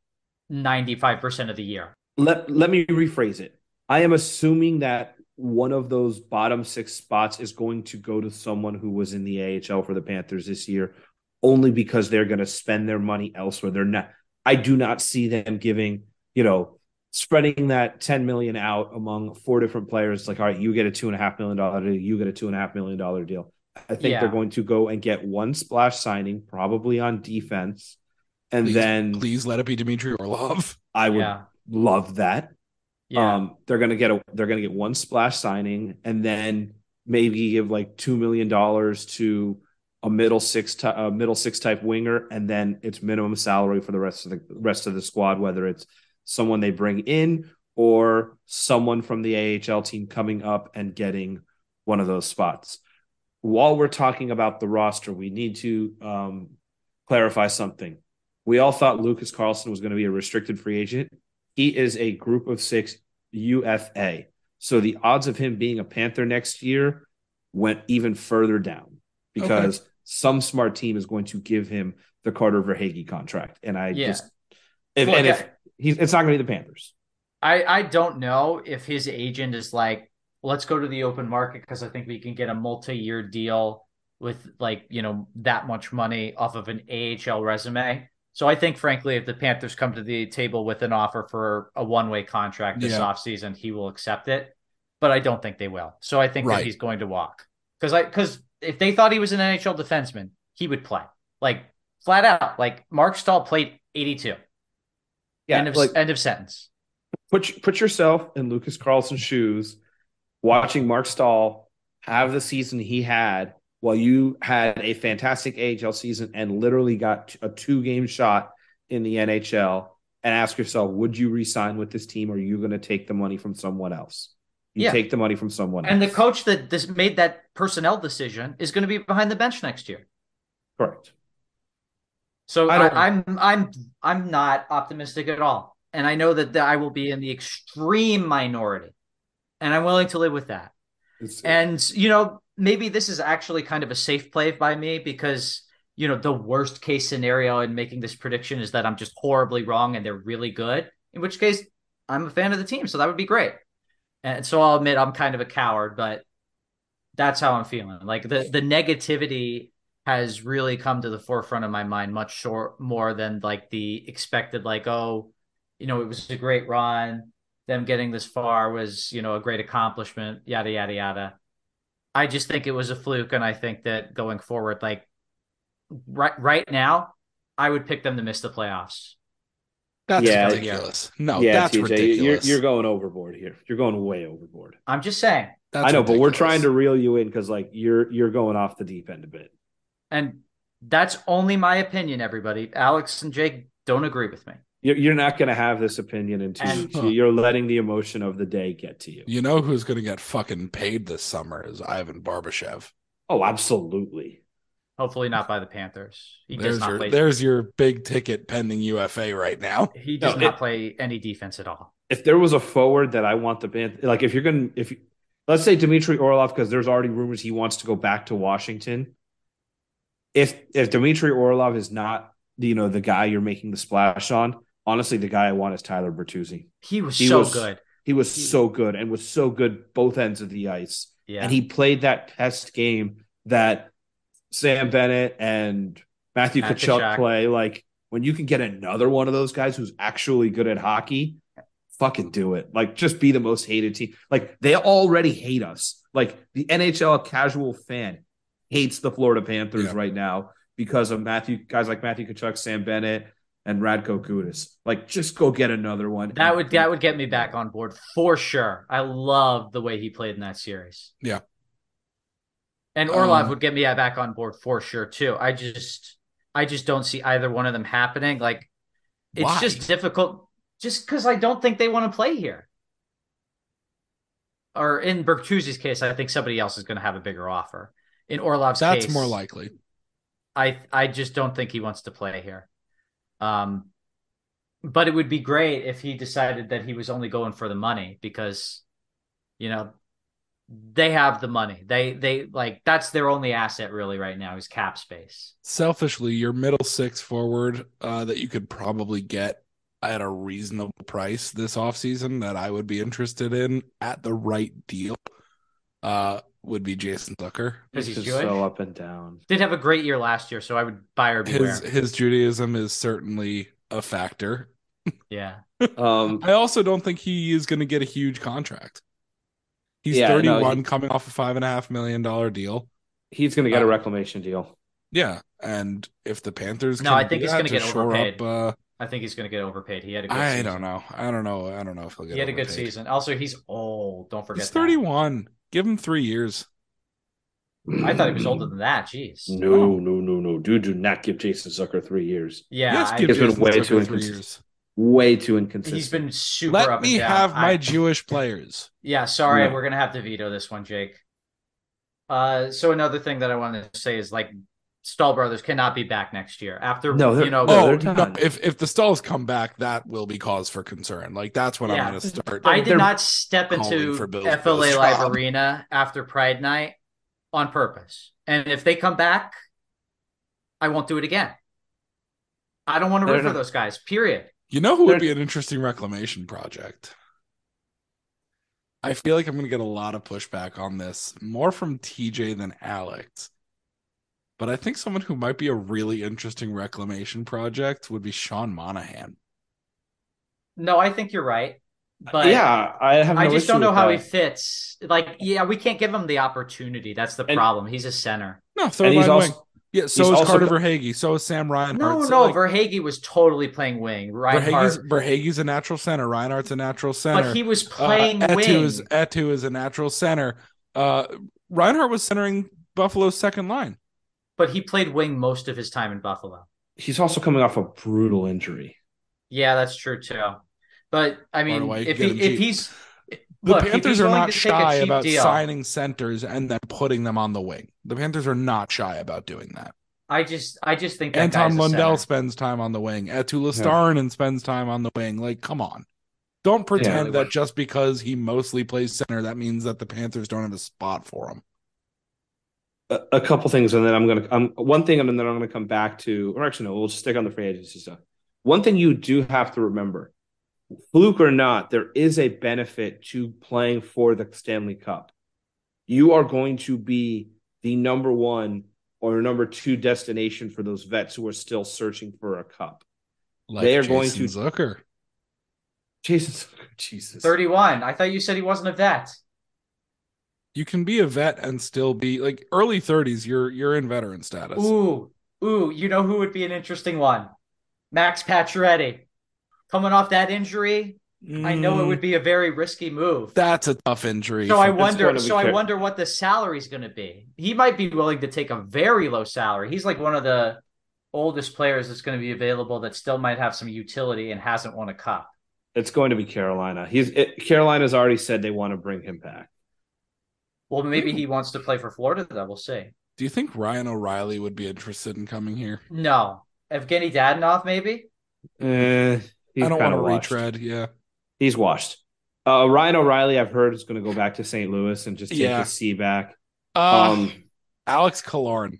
[SPEAKER 3] 95% of the year.
[SPEAKER 4] let let me rephrase it. I am assuming that one of those bottom six spots is going to go to someone who was in the AHL for the Panthers this year, only because they're going to spend their money elsewhere. They're not. I do not see them giving, you know, spreading that ten million out among four different players. Like, all right, you get a two and a half million dollar deal, you get a two and a half million dollar deal. I think
[SPEAKER 3] Yeah.
[SPEAKER 4] they're going to go and get one splash signing, probably on defense, and
[SPEAKER 2] Please-
[SPEAKER 4] then
[SPEAKER 2] Please let it be Dmitry Orlov.
[SPEAKER 4] I would
[SPEAKER 3] Yeah.
[SPEAKER 4] love that.
[SPEAKER 3] Yeah.
[SPEAKER 4] Um, they're gonna get a they're gonna get one splash signing and then maybe give like two million dollars to a middle six ty- a middle six type winger, and then it's minimum salary for the rest of the rest of the squad, whether it's someone they bring in or someone from the AHL team coming up and getting one of those spots. While we're talking about the roster, we need to um, clarify something. We all thought Lucas Carlsson was going to be a restricted free agent. He is a group of six UFA. So the odds of him being a Panther next year went even further down because some smart team is going to give him the Carter Verhaeghe contract. And I
[SPEAKER 3] Yeah.
[SPEAKER 4] just, if,
[SPEAKER 3] Look,
[SPEAKER 4] and if he's, it's not going to be the Panthers.
[SPEAKER 3] I I don't know if his agent is like, let's go to the open market because I think we can get a multi-year deal with like, you know, that much money off of an AHL resume. So I think frankly, if the Panthers come to the table with an offer for a one-way contract this
[SPEAKER 2] Yeah.
[SPEAKER 3] offseason, he will accept it. But I don't think they will. So I think
[SPEAKER 2] Right.
[SPEAKER 3] that he's going to walk. Because I because if they thought he was an NHL defenseman, he would play. Like flat out. Like Marc Staal played 82.
[SPEAKER 4] Yeah.
[SPEAKER 3] end of
[SPEAKER 4] like
[SPEAKER 3] end of sentence.
[SPEAKER 4] put, put yourself in Lucas Carlsson's shoes, watching Marc Staal have the season he had while you had a fantastic AHL season and literally got a two game shot in the NHL and ask yourself, would you resign with this team or are you going to take the money from someone else? You
[SPEAKER 3] Yeah.
[SPEAKER 4] take the money from someone
[SPEAKER 3] And the coach that this made that personnel decision is going to be behind the bench next year.
[SPEAKER 4] Correct.
[SPEAKER 3] So
[SPEAKER 4] I
[SPEAKER 3] I
[SPEAKER 4] don't-
[SPEAKER 3] I, am I'm I'm not optimistic at all, and I know that, that I will be in the extreme minority, and I'm willing to live with that.
[SPEAKER 4] It's-
[SPEAKER 3] And you know, maybe this is actually kind of a safe play by me because you know the worst case scenario in making this prediction is that I'm just horribly wrong and they're really good. In which case, I'm a fan of the team, so that would be great. And so I'll admit I'm kind of a coward, but that's how I'm feeling. Like the the negativity has really come to the forefront of my mind much short more than like the expected like oh you know it was a great run. Them getting this far was you know a great accomplishment yada yada yada. I just think it was a fluke and i think that going forward like right right now i would pick them to miss the playoffs
[SPEAKER 2] That's
[SPEAKER 4] Yeah.
[SPEAKER 2] ridiculous. No,
[SPEAKER 4] yeah,
[SPEAKER 2] that's
[SPEAKER 4] TJ,
[SPEAKER 2] ridiculous.
[SPEAKER 4] You're, you're going overboard here. You're going way overboard.
[SPEAKER 3] i'm just saying
[SPEAKER 2] That's
[SPEAKER 4] I know, but we're trying to reel you in because like you're you're going off the deep end a bit.
[SPEAKER 3] and that's only my opinion everybody alex and jake don't agree with me
[SPEAKER 4] You're, you're not going to have this opinion until
[SPEAKER 3] And-
[SPEAKER 4] you- you're letting the emotion of the day get to you.
[SPEAKER 2] You know who's going to get fucking paid this summer is Ivan Barbashev.
[SPEAKER 4] Oh, absolutely.
[SPEAKER 3] Hopefully not by the panthers he
[SPEAKER 2] There's
[SPEAKER 3] does not
[SPEAKER 2] your
[SPEAKER 3] play
[SPEAKER 2] there's your big ticket pending UFA right now.
[SPEAKER 3] he does
[SPEAKER 4] No,
[SPEAKER 3] not
[SPEAKER 4] it-
[SPEAKER 3] play any defense at all
[SPEAKER 4] If there was a forward that I want the band, like if you're going to, if you, let's say Dmitry Orlov, because there's already rumors he wants to go back to Washington. If if Dmitry Orlov is not, you know, the guy you're making the splash on, honestly, the guy I want is Tyler Bertuzzi.
[SPEAKER 3] he was
[SPEAKER 4] He
[SPEAKER 3] so
[SPEAKER 4] was-
[SPEAKER 3] good
[SPEAKER 4] He was
[SPEAKER 3] He-
[SPEAKER 4] so good and was so good both ends of the ice.
[SPEAKER 3] yeah
[SPEAKER 4] And he played that pest game that Sam Bennett and Matthew
[SPEAKER 3] Matt
[SPEAKER 4] Kachuk
[SPEAKER 3] Tkachuk.
[SPEAKER 4] play. Like when you can get another one of those guys who's actually good at hockey, fucking do it. Like just be the most hated team. Like they already hate us. Like the NHL casual fan hates the Florida Panthers
[SPEAKER 2] Yeah.
[SPEAKER 4] right now because of Matthew guys like Matthew Tkachuk, Sam Bennett, and Radko Gudas. Like just go get another one.
[SPEAKER 3] That would that would get me back on board for sure. I love the way he played in that series.
[SPEAKER 2] Yeah.
[SPEAKER 3] And Orlov
[SPEAKER 2] Um,
[SPEAKER 3] would get me back on board for sure too. I just I just don't see either one of them happening. Like it's
[SPEAKER 2] Why?
[SPEAKER 3] just difficult just because I don't think they want to play here. Or in Bertuzzi's case, I think somebody else is going to have a bigger offer. In Orlov's case.
[SPEAKER 2] That's
[SPEAKER 3] case,
[SPEAKER 2] more likely.
[SPEAKER 3] I I just don't think he wants to play here. Um, but it would be great if he decided that he was only going for the money because, you know, they have the money. They they like that's their only asset really right now is cap space.
[SPEAKER 2] Selfishly, your middle six forward uh, that you could probably get at a reasonable price this offseason that I would be interested in at the right deal uh, would be Jason Zucker.
[SPEAKER 3] Because
[SPEAKER 4] This
[SPEAKER 3] he's Jewish.
[SPEAKER 4] so up and down.
[SPEAKER 3] Did have a great year last year, so I would buy or beware.
[SPEAKER 2] His his Judaism is certainly a factor.
[SPEAKER 3] yeah, [laughs]
[SPEAKER 4] Um,
[SPEAKER 2] I also don't think he is going to get a huge contract. He's
[SPEAKER 4] Yeah, no,
[SPEAKER 2] 31,
[SPEAKER 4] he-
[SPEAKER 2] coming off a five and a half million dollar deal.
[SPEAKER 4] he's going to get a
[SPEAKER 2] Uh,
[SPEAKER 4] reclamation deal.
[SPEAKER 2] Yeah, and if the Panthers,
[SPEAKER 3] No,
[SPEAKER 2] can
[SPEAKER 3] I think he's gonna get overpaid.
[SPEAKER 2] Up, uh,
[SPEAKER 3] I think he's going to get overpaid. He had a good.
[SPEAKER 2] I
[SPEAKER 3] season.
[SPEAKER 2] don't know. I don't know. I don't know if he'll get.
[SPEAKER 3] He had a good season. Also, he's old. Don't forget.
[SPEAKER 2] He's
[SPEAKER 3] that.
[SPEAKER 2] 31. Give him three years.
[SPEAKER 3] I thought he was older than that. Jeez.
[SPEAKER 4] No, no, no, no. Dude, do not give Jason Zucker three years.
[SPEAKER 3] Yeah,
[SPEAKER 2] yes,
[SPEAKER 3] I-
[SPEAKER 2] give
[SPEAKER 4] It's been way
[SPEAKER 2] Zucker
[SPEAKER 4] too
[SPEAKER 2] three
[SPEAKER 4] inconsistent.
[SPEAKER 2] Years.
[SPEAKER 4] Way too inconsistent.
[SPEAKER 3] he's been super
[SPEAKER 2] Let
[SPEAKER 3] up
[SPEAKER 2] me
[SPEAKER 3] and down.
[SPEAKER 2] have my
[SPEAKER 3] I-
[SPEAKER 2] Jewish players.
[SPEAKER 3] Yeah, sorry,
[SPEAKER 4] No.
[SPEAKER 3] we're gonna have to veto this one, Jake. Uh, so another thing that I wanted to say is like Staal brothers cannot be back next year after
[SPEAKER 4] No,
[SPEAKER 3] you know.
[SPEAKER 2] Oh, no, if if the Staals come back, that will be cause for concern. Like that's when
[SPEAKER 3] Yeah.
[SPEAKER 2] I'm going to start.
[SPEAKER 3] I did not step into
[SPEAKER 2] for Bill's-
[SPEAKER 3] FLA Live
[SPEAKER 2] job.
[SPEAKER 3] Arena after Pride Night on purpose, and if they come back, I won't do it again. I don't want to
[SPEAKER 4] They're
[SPEAKER 3] root for those guys. Period.
[SPEAKER 2] You know who would be an interesting reclamation project? I feel like I'm going to get a lot of pushback on this, more from TJ than Alex. But I think someone who might be a really interesting reclamation project would be Sean Monahan.
[SPEAKER 3] No, I think you're right, but
[SPEAKER 4] yeah, I have.
[SPEAKER 3] I just don't know how
[SPEAKER 4] that.
[SPEAKER 3] he fits. Like, yeah, we can't give him the opportunity. That's the
[SPEAKER 4] And-
[SPEAKER 3] problem. He's a center.
[SPEAKER 2] No, third
[SPEAKER 4] And he's
[SPEAKER 2] line
[SPEAKER 4] also
[SPEAKER 2] wing. Yeah, so
[SPEAKER 4] he's
[SPEAKER 2] is Carter
[SPEAKER 4] got-
[SPEAKER 2] Verhaeghe. So is Sam Reinhart.
[SPEAKER 3] No,
[SPEAKER 2] So,
[SPEAKER 3] no,
[SPEAKER 2] like,
[SPEAKER 3] Verhaeghe was totally playing wing.
[SPEAKER 2] Verhaeghe's,
[SPEAKER 3] Reinhart,
[SPEAKER 2] Verhaeghe's a natural center. Reinhart's a natural center.
[SPEAKER 3] but he was playing
[SPEAKER 2] uh,
[SPEAKER 3] wing.
[SPEAKER 2] Eetu is Eetu is a natural center. Uh, Reinhart was centering Buffalo's second line.
[SPEAKER 3] but he played wing most of his time in Buffalo.
[SPEAKER 4] he's also coming off a brutal injury.
[SPEAKER 3] Yeah, that's true too. But I mean, if he if
[SPEAKER 2] cheap.
[SPEAKER 3] he's
[SPEAKER 2] The
[SPEAKER 3] look,
[SPEAKER 2] Panthers are not
[SPEAKER 3] to take a
[SPEAKER 2] shy about
[SPEAKER 3] deal,
[SPEAKER 2] signing centers and then putting them on the wing. The Panthers are not shy about doing that.
[SPEAKER 3] I just I just think that
[SPEAKER 2] Anton
[SPEAKER 3] guy's
[SPEAKER 2] Lundell spends time on the wing. Luostarinen spends time on the wing. Like, come on. Don't pretend
[SPEAKER 3] Yeah.
[SPEAKER 2] that just because he mostly plays center, that means that the Panthers don't have a spot for him.
[SPEAKER 4] a, a couple things, and then I'm gonna um one thing, and then I'm gonna come back to, or actually no, we'll stick on the free agency stuff. One thing you do have to remember, fluke or not, there is a benefit to playing for the Stanley Cup. You are going to be the number one or number two destination for those vets who are still searching for a cup.
[SPEAKER 2] Like
[SPEAKER 4] They are
[SPEAKER 2] Jason
[SPEAKER 4] going to-
[SPEAKER 2] Zucker.
[SPEAKER 4] Jesus, [laughs] Jesus,
[SPEAKER 3] 31. I thought you said he wasn't a vet.
[SPEAKER 2] You can be a vet and still be like early 30s. You're you're in veteran status.
[SPEAKER 3] Ooh, ooh, you know who would be an interesting one? Max Pacioretty. Coming off that injury, I know it
[SPEAKER 2] Mm,
[SPEAKER 3] would be a very risky move.
[SPEAKER 2] That's a tough injury.
[SPEAKER 3] So I wonder.
[SPEAKER 4] going to be
[SPEAKER 3] So I wonder what the salary's going to be. He might be willing to take a very low salary. He's like one of the oldest players that's going to be available that still might have some utility and hasn't won a cup.
[SPEAKER 4] it's going to be Carolina. He's it, Carolina's already said they want to bring him back.
[SPEAKER 3] Well, maybe he wants to play for Florida. Though we'll see.
[SPEAKER 2] Do you think Ryan O'Reilly would be interested in coming here?
[SPEAKER 3] No, Evgeny Dadonov, maybe.
[SPEAKER 4] Eh, he's
[SPEAKER 2] I don't
[SPEAKER 4] kinda
[SPEAKER 2] want to
[SPEAKER 4] washed.
[SPEAKER 2] retread. Yeah.
[SPEAKER 4] He's washed. Uh, Ryan O'Reilly, I've heard, is going to go back to St. Louis and just take
[SPEAKER 2] Yeah.
[SPEAKER 4] his C back.
[SPEAKER 2] Uh,
[SPEAKER 4] Um,
[SPEAKER 2] Alex Killorn.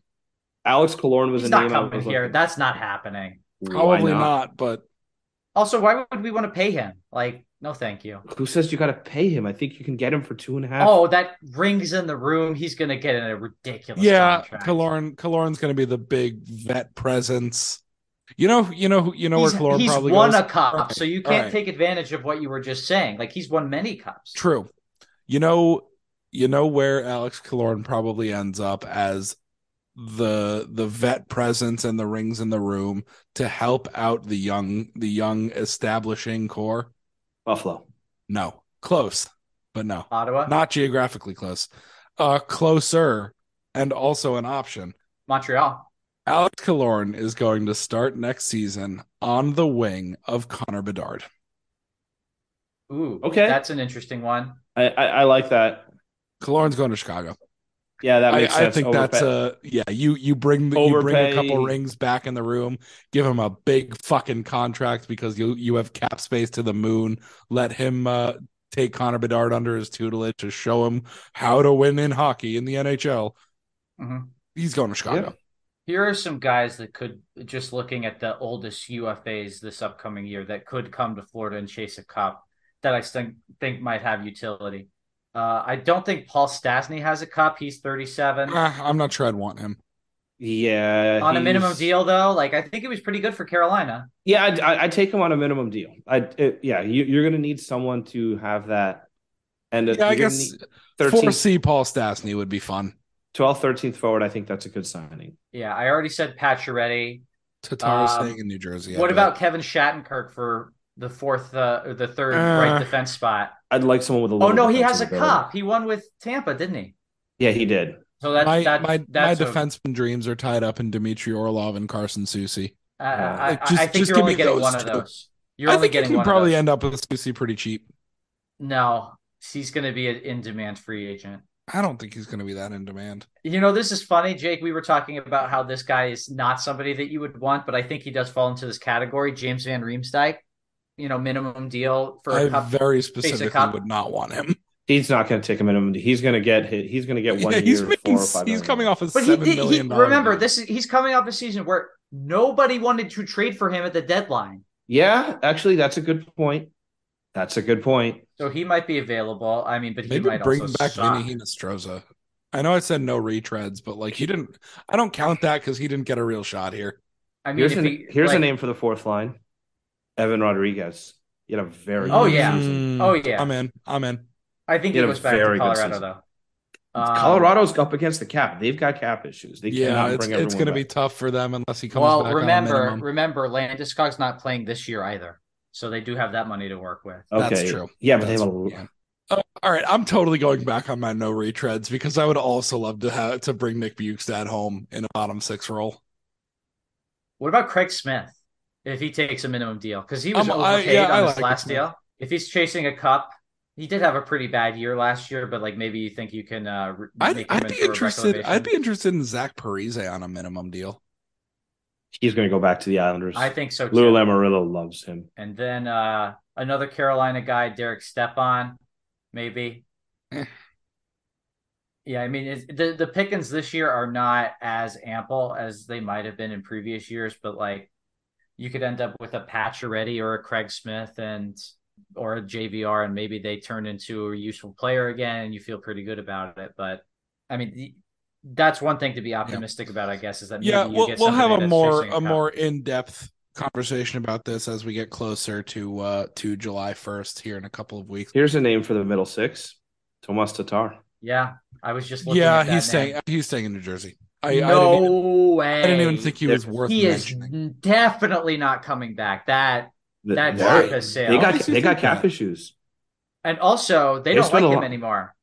[SPEAKER 4] Alex Killorn was
[SPEAKER 3] He's
[SPEAKER 4] a
[SPEAKER 3] not
[SPEAKER 4] name I
[SPEAKER 3] coming
[SPEAKER 4] was
[SPEAKER 3] here.
[SPEAKER 4] looking-
[SPEAKER 3] That's not happening.
[SPEAKER 2] Probably not? but
[SPEAKER 3] Also, why would we want to pay him? Like, no, thank you.
[SPEAKER 4] Who says you got to pay him? I think you can get him for two and a half.
[SPEAKER 3] Oh, that rings in the room. He's going to get in a ridiculous.
[SPEAKER 2] yeah,
[SPEAKER 3] contract.
[SPEAKER 2] Killorn Killorn's going to be the big vet presence. You know, you know, you know
[SPEAKER 3] he's,
[SPEAKER 2] where Killorn
[SPEAKER 3] he's
[SPEAKER 2] probably
[SPEAKER 3] won
[SPEAKER 2] goes.
[SPEAKER 3] a cup,
[SPEAKER 2] Right,
[SPEAKER 3] so you can't
[SPEAKER 2] right.
[SPEAKER 3] take advantage of what you were just saying. Like he's won many cups.
[SPEAKER 2] True. You know, you know where Alex Killorn probably ends up as the the vet presence and the rings in the room to help out the young the young establishing core.
[SPEAKER 4] Buffalo.
[SPEAKER 2] No, close, but no,
[SPEAKER 3] Ottawa,
[SPEAKER 2] not geographically close. Uh, closer, and also an option.
[SPEAKER 3] Montreal.
[SPEAKER 2] Alex Killorn is going to start next season on the wing of Connor Bedard.
[SPEAKER 3] Ooh,
[SPEAKER 4] Okay.
[SPEAKER 3] that's an interesting one.
[SPEAKER 4] I, I, I like that.
[SPEAKER 2] Killorn's going to Chicago.
[SPEAKER 4] Yeah, that
[SPEAKER 2] I,
[SPEAKER 4] makes
[SPEAKER 2] I
[SPEAKER 4] sense.
[SPEAKER 2] I think that's a yeah. You you bring the, you bring a couple rings back in the room, give him a big fucking contract because you you have cap space to the moon. Let him uh, take Connor Bedard under his tutelage to show him how to win in hockey in the NHL.
[SPEAKER 3] Mhm.
[SPEAKER 2] He's going to Chicago.
[SPEAKER 3] Here are some guys that could just looking at the oldest UFAs this upcoming year that could come to Florida and chase a cup that I think think might have utility. Uh, I don't think Paul Stastny has a cup. He's 37
[SPEAKER 2] Ah, I'm not sure I'd want him.
[SPEAKER 4] Yeah,
[SPEAKER 3] on a minimum deal though. Like I think it was pretty good for Carolina.
[SPEAKER 4] Yeah, I'd, I- I'd take him on a minimum deal. I yeah, you, you're going to need someone to have that. And
[SPEAKER 2] Yeah, I
[SPEAKER 4] you're
[SPEAKER 2] guess
[SPEAKER 4] need 13th,
[SPEAKER 2] foresee Paul Stastny would be fun.
[SPEAKER 4] 12th, 13th forward. I think that's a good signing.
[SPEAKER 3] Yeah, I already said Pacioretty.
[SPEAKER 2] Tatar's
[SPEAKER 3] Um,
[SPEAKER 2] staying in New Jersey.
[SPEAKER 3] What
[SPEAKER 2] bet.
[SPEAKER 3] about Kevin Shattenkirk for the fourth uh, or the third
[SPEAKER 2] Uh,
[SPEAKER 3] right defense spot?
[SPEAKER 4] I'd like someone with a
[SPEAKER 3] Oh no, he has a
[SPEAKER 4] defensive ability.
[SPEAKER 3] cup. He won with Tampa, didn't he?
[SPEAKER 4] Yeah, he did.
[SPEAKER 3] So that's
[SPEAKER 2] my
[SPEAKER 3] that,
[SPEAKER 2] my my
[SPEAKER 3] that's a-
[SPEAKER 2] defenseman dreams are tied up in Dimitri Orlov and Carson Soucy.
[SPEAKER 3] I, I,
[SPEAKER 2] Like,
[SPEAKER 3] I-
[SPEAKER 2] just-
[SPEAKER 3] I think
[SPEAKER 2] just
[SPEAKER 3] you're
[SPEAKER 2] give
[SPEAKER 3] only getting
[SPEAKER 2] those
[SPEAKER 3] one of those. You're
[SPEAKER 2] I
[SPEAKER 3] only
[SPEAKER 2] think you can probably end up with Soucy pretty cheap.
[SPEAKER 3] No, he's going to be an in-demand free agent.
[SPEAKER 2] I don't think he's going to be that in demand.
[SPEAKER 3] You know, this is funny, Jake. We were talking about how this guy is not somebody that you would want, but I think he does fall into this category. James Van Riemsdyk, you know, minimum deal for a
[SPEAKER 2] I
[SPEAKER 3] cup.
[SPEAKER 2] very specifically
[SPEAKER 3] cup.
[SPEAKER 2] would not want him.
[SPEAKER 4] He's not going to take a minimum. He's going to get hit. He's going to get [laughs] one
[SPEAKER 2] Yeah,
[SPEAKER 4] year,
[SPEAKER 2] he's making,
[SPEAKER 4] four or five.
[SPEAKER 2] he's
[SPEAKER 4] million.
[SPEAKER 2] coming off a
[SPEAKER 3] But he,
[SPEAKER 2] seven
[SPEAKER 3] did-
[SPEAKER 2] million.
[SPEAKER 3] he remember this is he's coming off a season where nobody wanted to trade for him at the deadline.
[SPEAKER 4] Yeah, actually, that's a good point. That's a good point.
[SPEAKER 3] So he might be available. I mean, but he
[SPEAKER 2] Maybe
[SPEAKER 3] might
[SPEAKER 2] bring
[SPEAKER 3] also
[SPEAKER 2] back
[SPEAKER 3] suck.
[SPEAKER 2] Vinny Hinostroza. I know I said no retreads, but like he didn't. I don't count that because he didn't get a real shot here.
[SPEAKER 3] I mean,
[SPEAKER 4] Here's, an,
[SPEAKER 3] he,
[SPEAKER 4] here's a name for the fourth line Evan Rodrigues. He had a very
[SPEAKER 3] Oh,
[SPEAKER 4] good
[SPEAKER 3] yeah.
[SPEAKER 4] season.
[SPEAKER 2] Mm,
[SPEAKER 3] Oh, yeah.
[SPEAKER 2] I'm in. I'm in.
[SPEAKER 3] I think
[SPEAKER 4] He
[SPEAKER 3] he
[SPEAKER 4] had a
[SPEAKER 3] goes back to
[SPEAKER 4] very good
[SPEAKER 3] Colorado
[SPEAKER 4] season.
[SPEAKER 3] though. Um,
[SPEAKER 4] Colorado's up against the cap. They've got cap issues. They
[SPEAKER 2] Yeah,
[SPEAKER 4] cannot
[SPEAKER 2] it's
[SPEAKER 4] bring
[SPEAKER 2] it's going to be tough for them unless he comes
[SPEAKER 3] Well,
[SPEAKER 2] back.
[SPEAKER 3] remember,
[SPEAKER 2] on a minimum.
[SPEAKER 3] remember, Landeskog's not playing this year either, so they do have that money to work with.
[SPEAKER 4] Okay.
[SPEAKER 2] That's true.
[SPEAKER 4] Yeah, but they have a
[SPEAKER 2] yeah. Uh, all right, I'm totally going back on my no retreads because I would also love to have to bring Nick Bjugstad home in a bottom six role.
[SPEAKER 3] What about Craig Smith? if he takes a minimum deal because he was
[SPEAKER 2] Um, I-
[SPEAKER 3] overpaid
[SPEAKER 2] yeah, I
[SPEAKER 3] on his
[SPEAKER 2] like
[SPEAKER 3] last deal. If he's chasing a cup, he did have a pretty bad year last year, but like maybe you think you can uh re-
[SPEAKER 2] I'd,
[SPEAKER 3] make him
[SPEAKER 2] I'd be interested. I'd be interested in Zach Parise on a minimum deal.
[SPEAKER 4] He's going to go back to the Islanders.
[SPEAKER 3] I think so too.
[SPEAKER 4] Lou Lamoriello loves him.
[SPEAKER 3] And then uh another Carolina guy, Derek Stepan, maybe.
[SPEAKER 2] Eh.
[SPEAKER 3] Yeah, I mean it's, the the pickings this year are not as ample as they might have been in previous years, but like you could end up with a Pacioretty or a Craig Smith and or a JVR, and maybe they turn into a useful player again, and you feel pretty good about it. But I mean, the, that's one thing to be optimistic about, I guess, is that maybe
[SPEAKER 2] Yeah,
[SPEAKER 3] you
[SPEAKER 2] we'll
[SPEAKER 3] get
[SPEAKER 2] we'll have a more
[SPEAKER 3] chasing
[SPEAKER 2] a
[SPEAKER 3] cup.
[SPEAKER 2] more in depth conversation about this as we get closer to uh to July first here in a couple of weeks.
[SPEAKER 4] Here's a name for the middle six Tomas Tatar.
[SPEAKER 3] Yeah, I was just looking
[SPEAKER 2] Yeah,
[SPEAKER 3] at that
[SPEAKER 2] he's
[SPEAKER 3] name.
[SPEAKER 2] staying. He's staying in New Jersey. I, I, didn't
[SPEAKER 3] no
[SPEAKER 2] even,
[SPEAKER 3] way.
[SPEAKER 2] I didn't even think he was worth
[SPEAKER 3] he is definitely not coming back. That
[SPEAKER 4] The-
[SPEAKER 3] That
[SPEAKER 4] they-
[SPEAKER 3] ship.
[SPEAKER 4] They got they got
[SPEAKER 2] think that?
[SPEAKER 4] cap issues.
[SPEAKER 3] and also they
[SPEAKER 4] They
[SPEAKER 3] don't like him
[SPEAKER 4] lot-
[SPEAKER 3] anymore.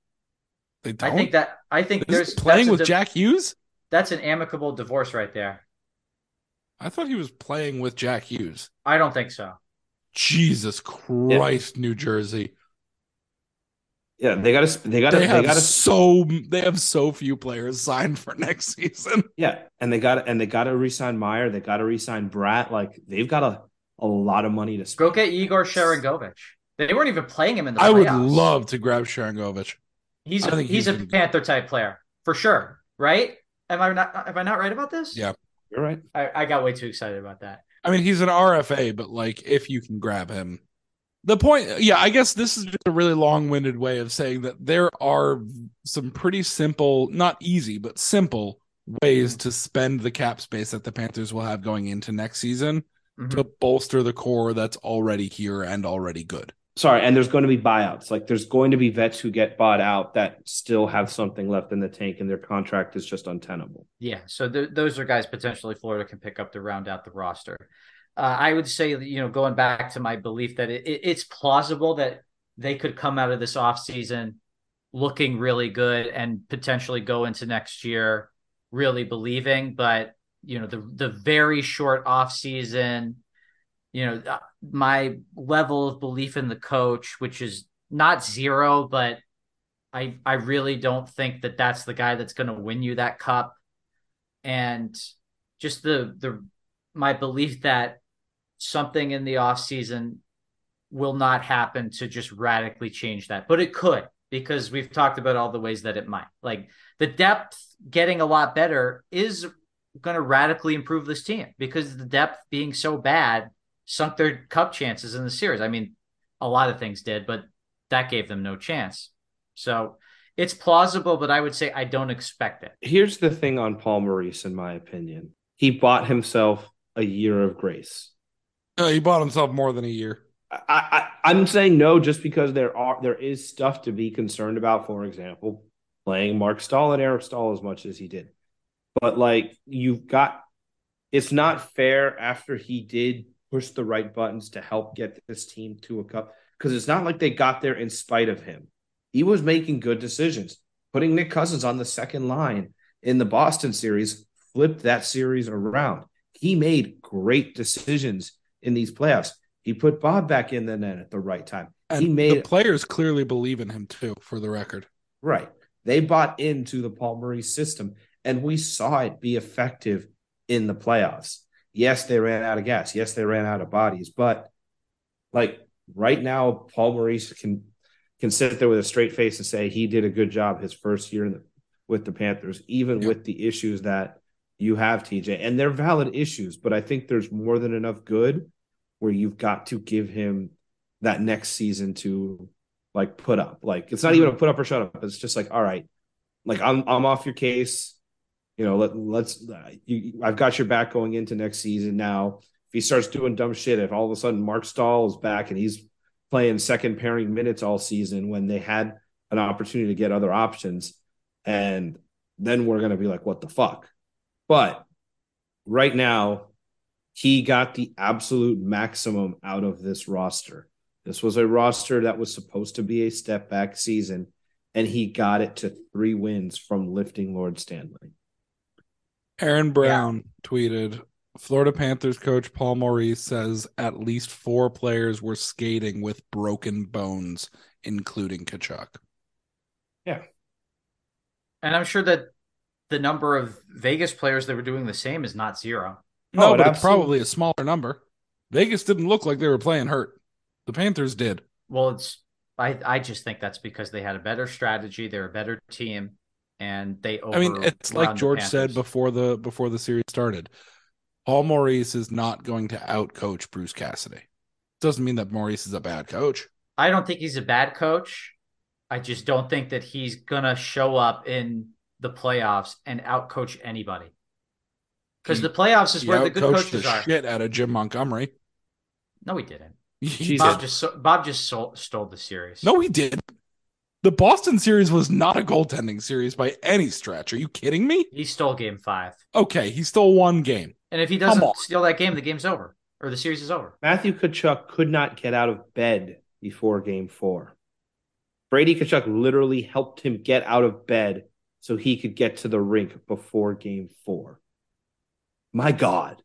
[SPEAKER 2] They don't.
[SPEAKER 3] I think that I think
[SPEAKER 2] Is he
[SPEAKER 3] there's
[SPEAKER 2] playing
[SPEAKER 3] that's a
[SPEAKER 2] with Jack Hughes.
[SPEAKER 3] That's an amicable divorce right there.
[SPEAKER 2] I thought he was playing with Jack Hughes.
[SPEAKER 3] I don't think so.
[SPEAKER 2] Jesus Christ, New Jersey.
[SPEAKER 4] Yeah, they got to they got to
[SPEAKER 2] They
[SPEAKER 4] they,
[SPEAKER 2] have
[SPEAKER 4] got to
[SPEAKER 2] so they have so few players signed for next [laughs] season.
[SPEAKER 4] yeah, and they got and they got to re-sign Meier. They got to re-sign Bratt. Like they've got a a lot of money to
[SPEAKER 3] Go get Igor Sharangovich. They weren't even playing him in the
[SPEAKER 2] I would love to grab Sharangovich.
[SPEAKER 3] He's
[SPEAKER 2] I
[SPEAKER 3] a,
[SPEAKER 2] think
[SPEAKER 3] he's,
[SPEAKER 2] he's
[SPEAKER 3] a
[SPEAKER 2] gonna
[SPEAKER 3] Panther type player for sure, right? Am I not am I not right about this?
[SPEAKER 2] Yeah.
[SPEAKER 4] You're right.
[SPEAKER 3] I, I got way too excited about that.
[SPEAKER 2] I mean, he's an RFA, but like if you can grab him. The point, yeah, I guess this is just a really long winded way of saying that there are some pretty simple, not easy, but simple ways to spend the cap space that the Panthers will have going into next season
[SPEAKER 3] Mhm.
[SPEAKER 2] to bolster the core that's already here and already good.
[SPEAKER 4] Sorry, and there's going to be buyouts. Like there's going to be vets who get bought out that still have something left in the tank, and their contract is just untenable.
[SPEAKER 3] Yeah, so th- those are guys potentially Florida can pick up to round out the roster. Uh, I would say, you know, going back to my belief that it, it- it's plausible that they could come out of this offseason looking really good and potentially go into next year really believing. But you know, the the very short offseason, you know, uh, my level of belief in the coach, which is not zero, but I I really don't think that that's the guy that's going to win you that cup. And just the the my belief that something in the off season will not happen to just radically change that but it could because we've talked about all the ways that it might. Like the depth getting a lot better is going to radically improve this team because the depth being so bad sunk their cup chances in the series i mean a lot of things did but that gave them no chance so it's plausible but i would say i don't expect it
[SPEAKER 4] Here's the thing on Paul Maurice, in my opinion. He bought himself a year of grace.
[SPEAKER 2] He bought himself more than a year.
[SPEAKER 4] I, I I'm saying no just because there are there is stuff to be concerned about. For example, playing Marc Staal and Eric Staal as much as he did, but like you've got, it's not fair after he did push the right buttons to help get this team to a cup because it's not like they got there in spite of him. He was making good decisions. Putting Nick Cousins on the second line in the Boston series flipped that series around. He made great decisions in these playoffs. He put Bob back in the net at the right time.
[SPEAKER 2] And
[SPEAKER 4] he made
[SPEAKER 2] the players clearly believe in him too, for the record.
[SPEAKER 4] right. They bought into the Paul Maurice system, and we saw it be effective in the playoffs. Yes, they ran out of gas. Yes, they ran out of bodies, but like right now, Paul Maurice can can sit there with a straight face and say he did a good job his first year in the, with the Panthers, even
[SPEAKER 2] Yeah.
[SPEAKER 4] with the issues that you have, TJ, and they're valid issues. But I think there's more than enough good where you've got to give him that next season to like put up. Like it's not even mm-hmm. a put up or shut up. It's just like, all right, like I'm I'm off your case. You know, let let's you I've got your back going into next season now. If he starts doing dumb shit, if all of a sudden Marc Staal is back and he's playing second pairing minutes all season when they had an opportunity to get other options, and then we're gonna be like, what the fuck? But right now, he got the absolute maximum out of this roster. This was a roster that was supposed to be a step back season, and he got it to three wins from lifting Lord Stanley.
[SPEAKER 2] Aaron Brown tweeted Florida Panthers coach Paul Maurice says at least four players were skating with broken bones, including Tkachuk. Yeah.
[SPEAKER 3] And I'm sure that the number of Vegas players that were doing the same is not zero.
[SPEAKER 2] No,
[SPEAKER 4] Oh, it
[SPEAKER 2] but it's probably a smaller number. Vegas didn't look like they were playing hurt. The Panthers did.
[SPEAKER 3] Well, it's I I just think that's because they had a better strategy, they're a better team, and they.
[SPEAKER 2] I mean, it's like George said before the before the series started. Paul Maurice is not going to outcoach Bruce Cassidy. Doesn't mean that Maurice is a bad coach.
[SPEAKER 3] I don't think he's a bad coach. I just don't think that he's gonna show up in the playoffs and outcoach anybody. Because the playoffs is where the good
[SPEAKER 2] outcoached
[SPEAKER 3] coaches
[SPEAKER 2] the
[SPEAKER 3] are.
[SPEAKER 2] shit out of Jim Montgomery.
[SPEAKER 3] No, he didn't. [laughs]
[SPEAKER 4] Jesus.
[SPEAKER 3] Bob just Bob just so- stole the series.
[SPEAKER 2] No, he did. The Boston series was not a goaltending series by any stretch. Are you kidding me?
[SPEAKER 3] he stole Game Five,
[SPEAKER 2] Okay, he stole one game.
[SPEAKER 3] and if he doesn't steal that game, the game's over or the series is over.
[SPEAKER 4] Matthew Tkachuk could not get out of bed before game four. Brady Tkachuk literally helped him get out of bed so he could get to the rink before game four. My God.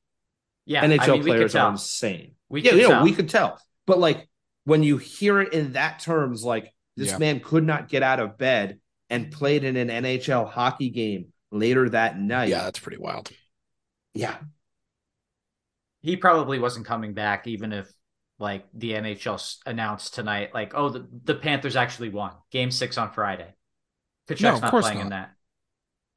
[SPEAKER 3] Yeah,
[SPEAKER 4] NHL
[SPEAKER 3] I mean,
[SPEAKER 4] players are insane.
[SPEAKER 3] We
[SPEAKER 4] yeah,
[SPEAKER 3] could
[SPEAKER 4] you know,
[SPEAKER 3] tell.
[SPEAKER 4] we could tell. But like when you hear it in that terms, like this
[SPEAKER 2] Yeah.
[SPEAKER 4] man could not get out of bed and played in an NHL hockey game later that night.
[SPEAKER 2] Yeah, that's pretty wild.
[SPEAKER 4] Yeah.
[SPEAKER 3] he probably wasn't coming back even if like the NHL announced tonight like oh the, the Panthers actually won game 6 on Friday. Tkachuk's
[SPEAKER 2] No, of
[SPEAKER 3] not
[SPEAKER 2] course
[SPEAKER 3] playing in
[SPEAKER 2] not.
[SPEAKER 3] that.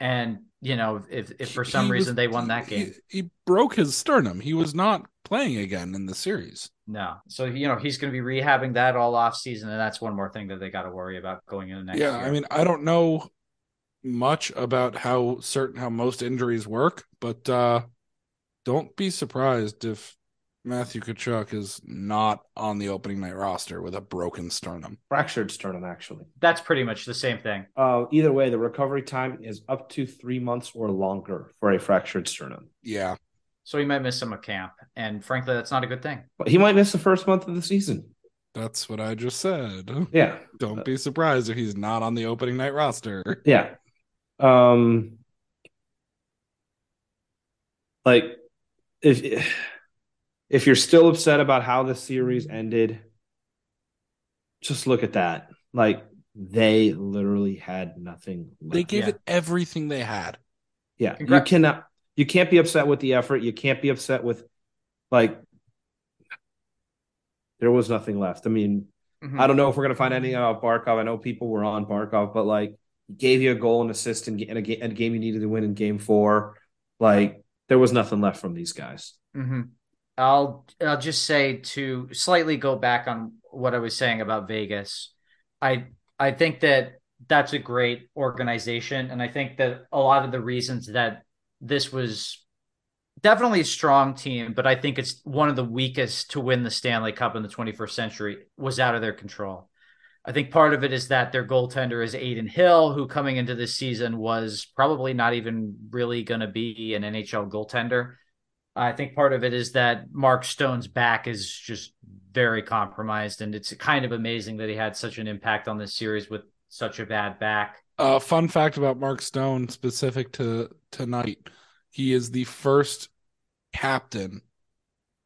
[SPEAKER 3] And you know if if for some
[SPEAKER 2] He was-
[SPEAKER 3] reason they won that
[SPEAKER 2] he-
[SPEAKER 3] game.
[SPEAKER 2] He, broke his sternum. He was not playing again in the series.
[SPEAKER 3] No. So you know he's going to be rehabbing that all off season and that's one more thing that they got to worry about going into next
[SPEAKER 2] yeah,
[SPEAKER 3] year.
[SPEAKER 2] I mean, I don't know much about how certain how most injuries work, but uh don't be surprised if Matthew Tkachuk is not on the opening night roster with a broken sternum.
[SPEAKER 4] Fractured sternum, actually.
[SPEAKER 3] that's pretty much the same thing.
[SPEAKER 4] Uh, either way, the recovery time is up to three months or longer for a fractured sternum.
[SPEAKER 2] Yeah.
[SPEAKER 3] So he might miss some of camp and frankly that's not a good thing.
[SPEAKER 4] But he might miss the first month of the season.
[SPEAKER 2] That's what I just said.
[SPEAKER 4] Yeah.
[SPEAKER 2] Don't be surprised if he's not on the opening night roster.
[SPEAKER 4] Yeah. Um like if if you're still upset about how the series ended, just look at that. Like they literally had nothing left.
[SPEAKER 2] They gave
[SPEAKER 3] Yeah.
[SPEAKER 2] it everything they had.
[SPEAKER 4] yeah.
[SPEAKER 3] Congra-
[SPEAKER 4] You cannot you can't be upset with the effort. You can't be upset with like there was nothing left. I mean,
[SPEAKER 3] Mhm.
[SPEAKER 4] I don't know if we're gonna find anything about Barkov. I know people were on Barkov, but like he gave you a goal and assist in, in, a, in a game you needed to win in game four. Like there was nothing left from these guys.
[SPEAKER 3] hmm I'll I'll just say to slightly go back on what I was saying about Vegas. I I think that that's a great organization, and I think that a lot of the reasons that this was definitely a strong team, but I think it's one of the weakest to win the Stanley Cup in the 21st century was out of their control. I think part of it is that their goaltender is Adin Hill, who coming into this season was probably not even really going to be an NHL goaltender. I think part of it is that Mark Stone's back is just very compromised, and it's kind of amazing that he had such an impact on this series with such a bad back.
[SPEAKER 2] Uh, fun fact about Mark Stone, specific to tonight, he is the first captain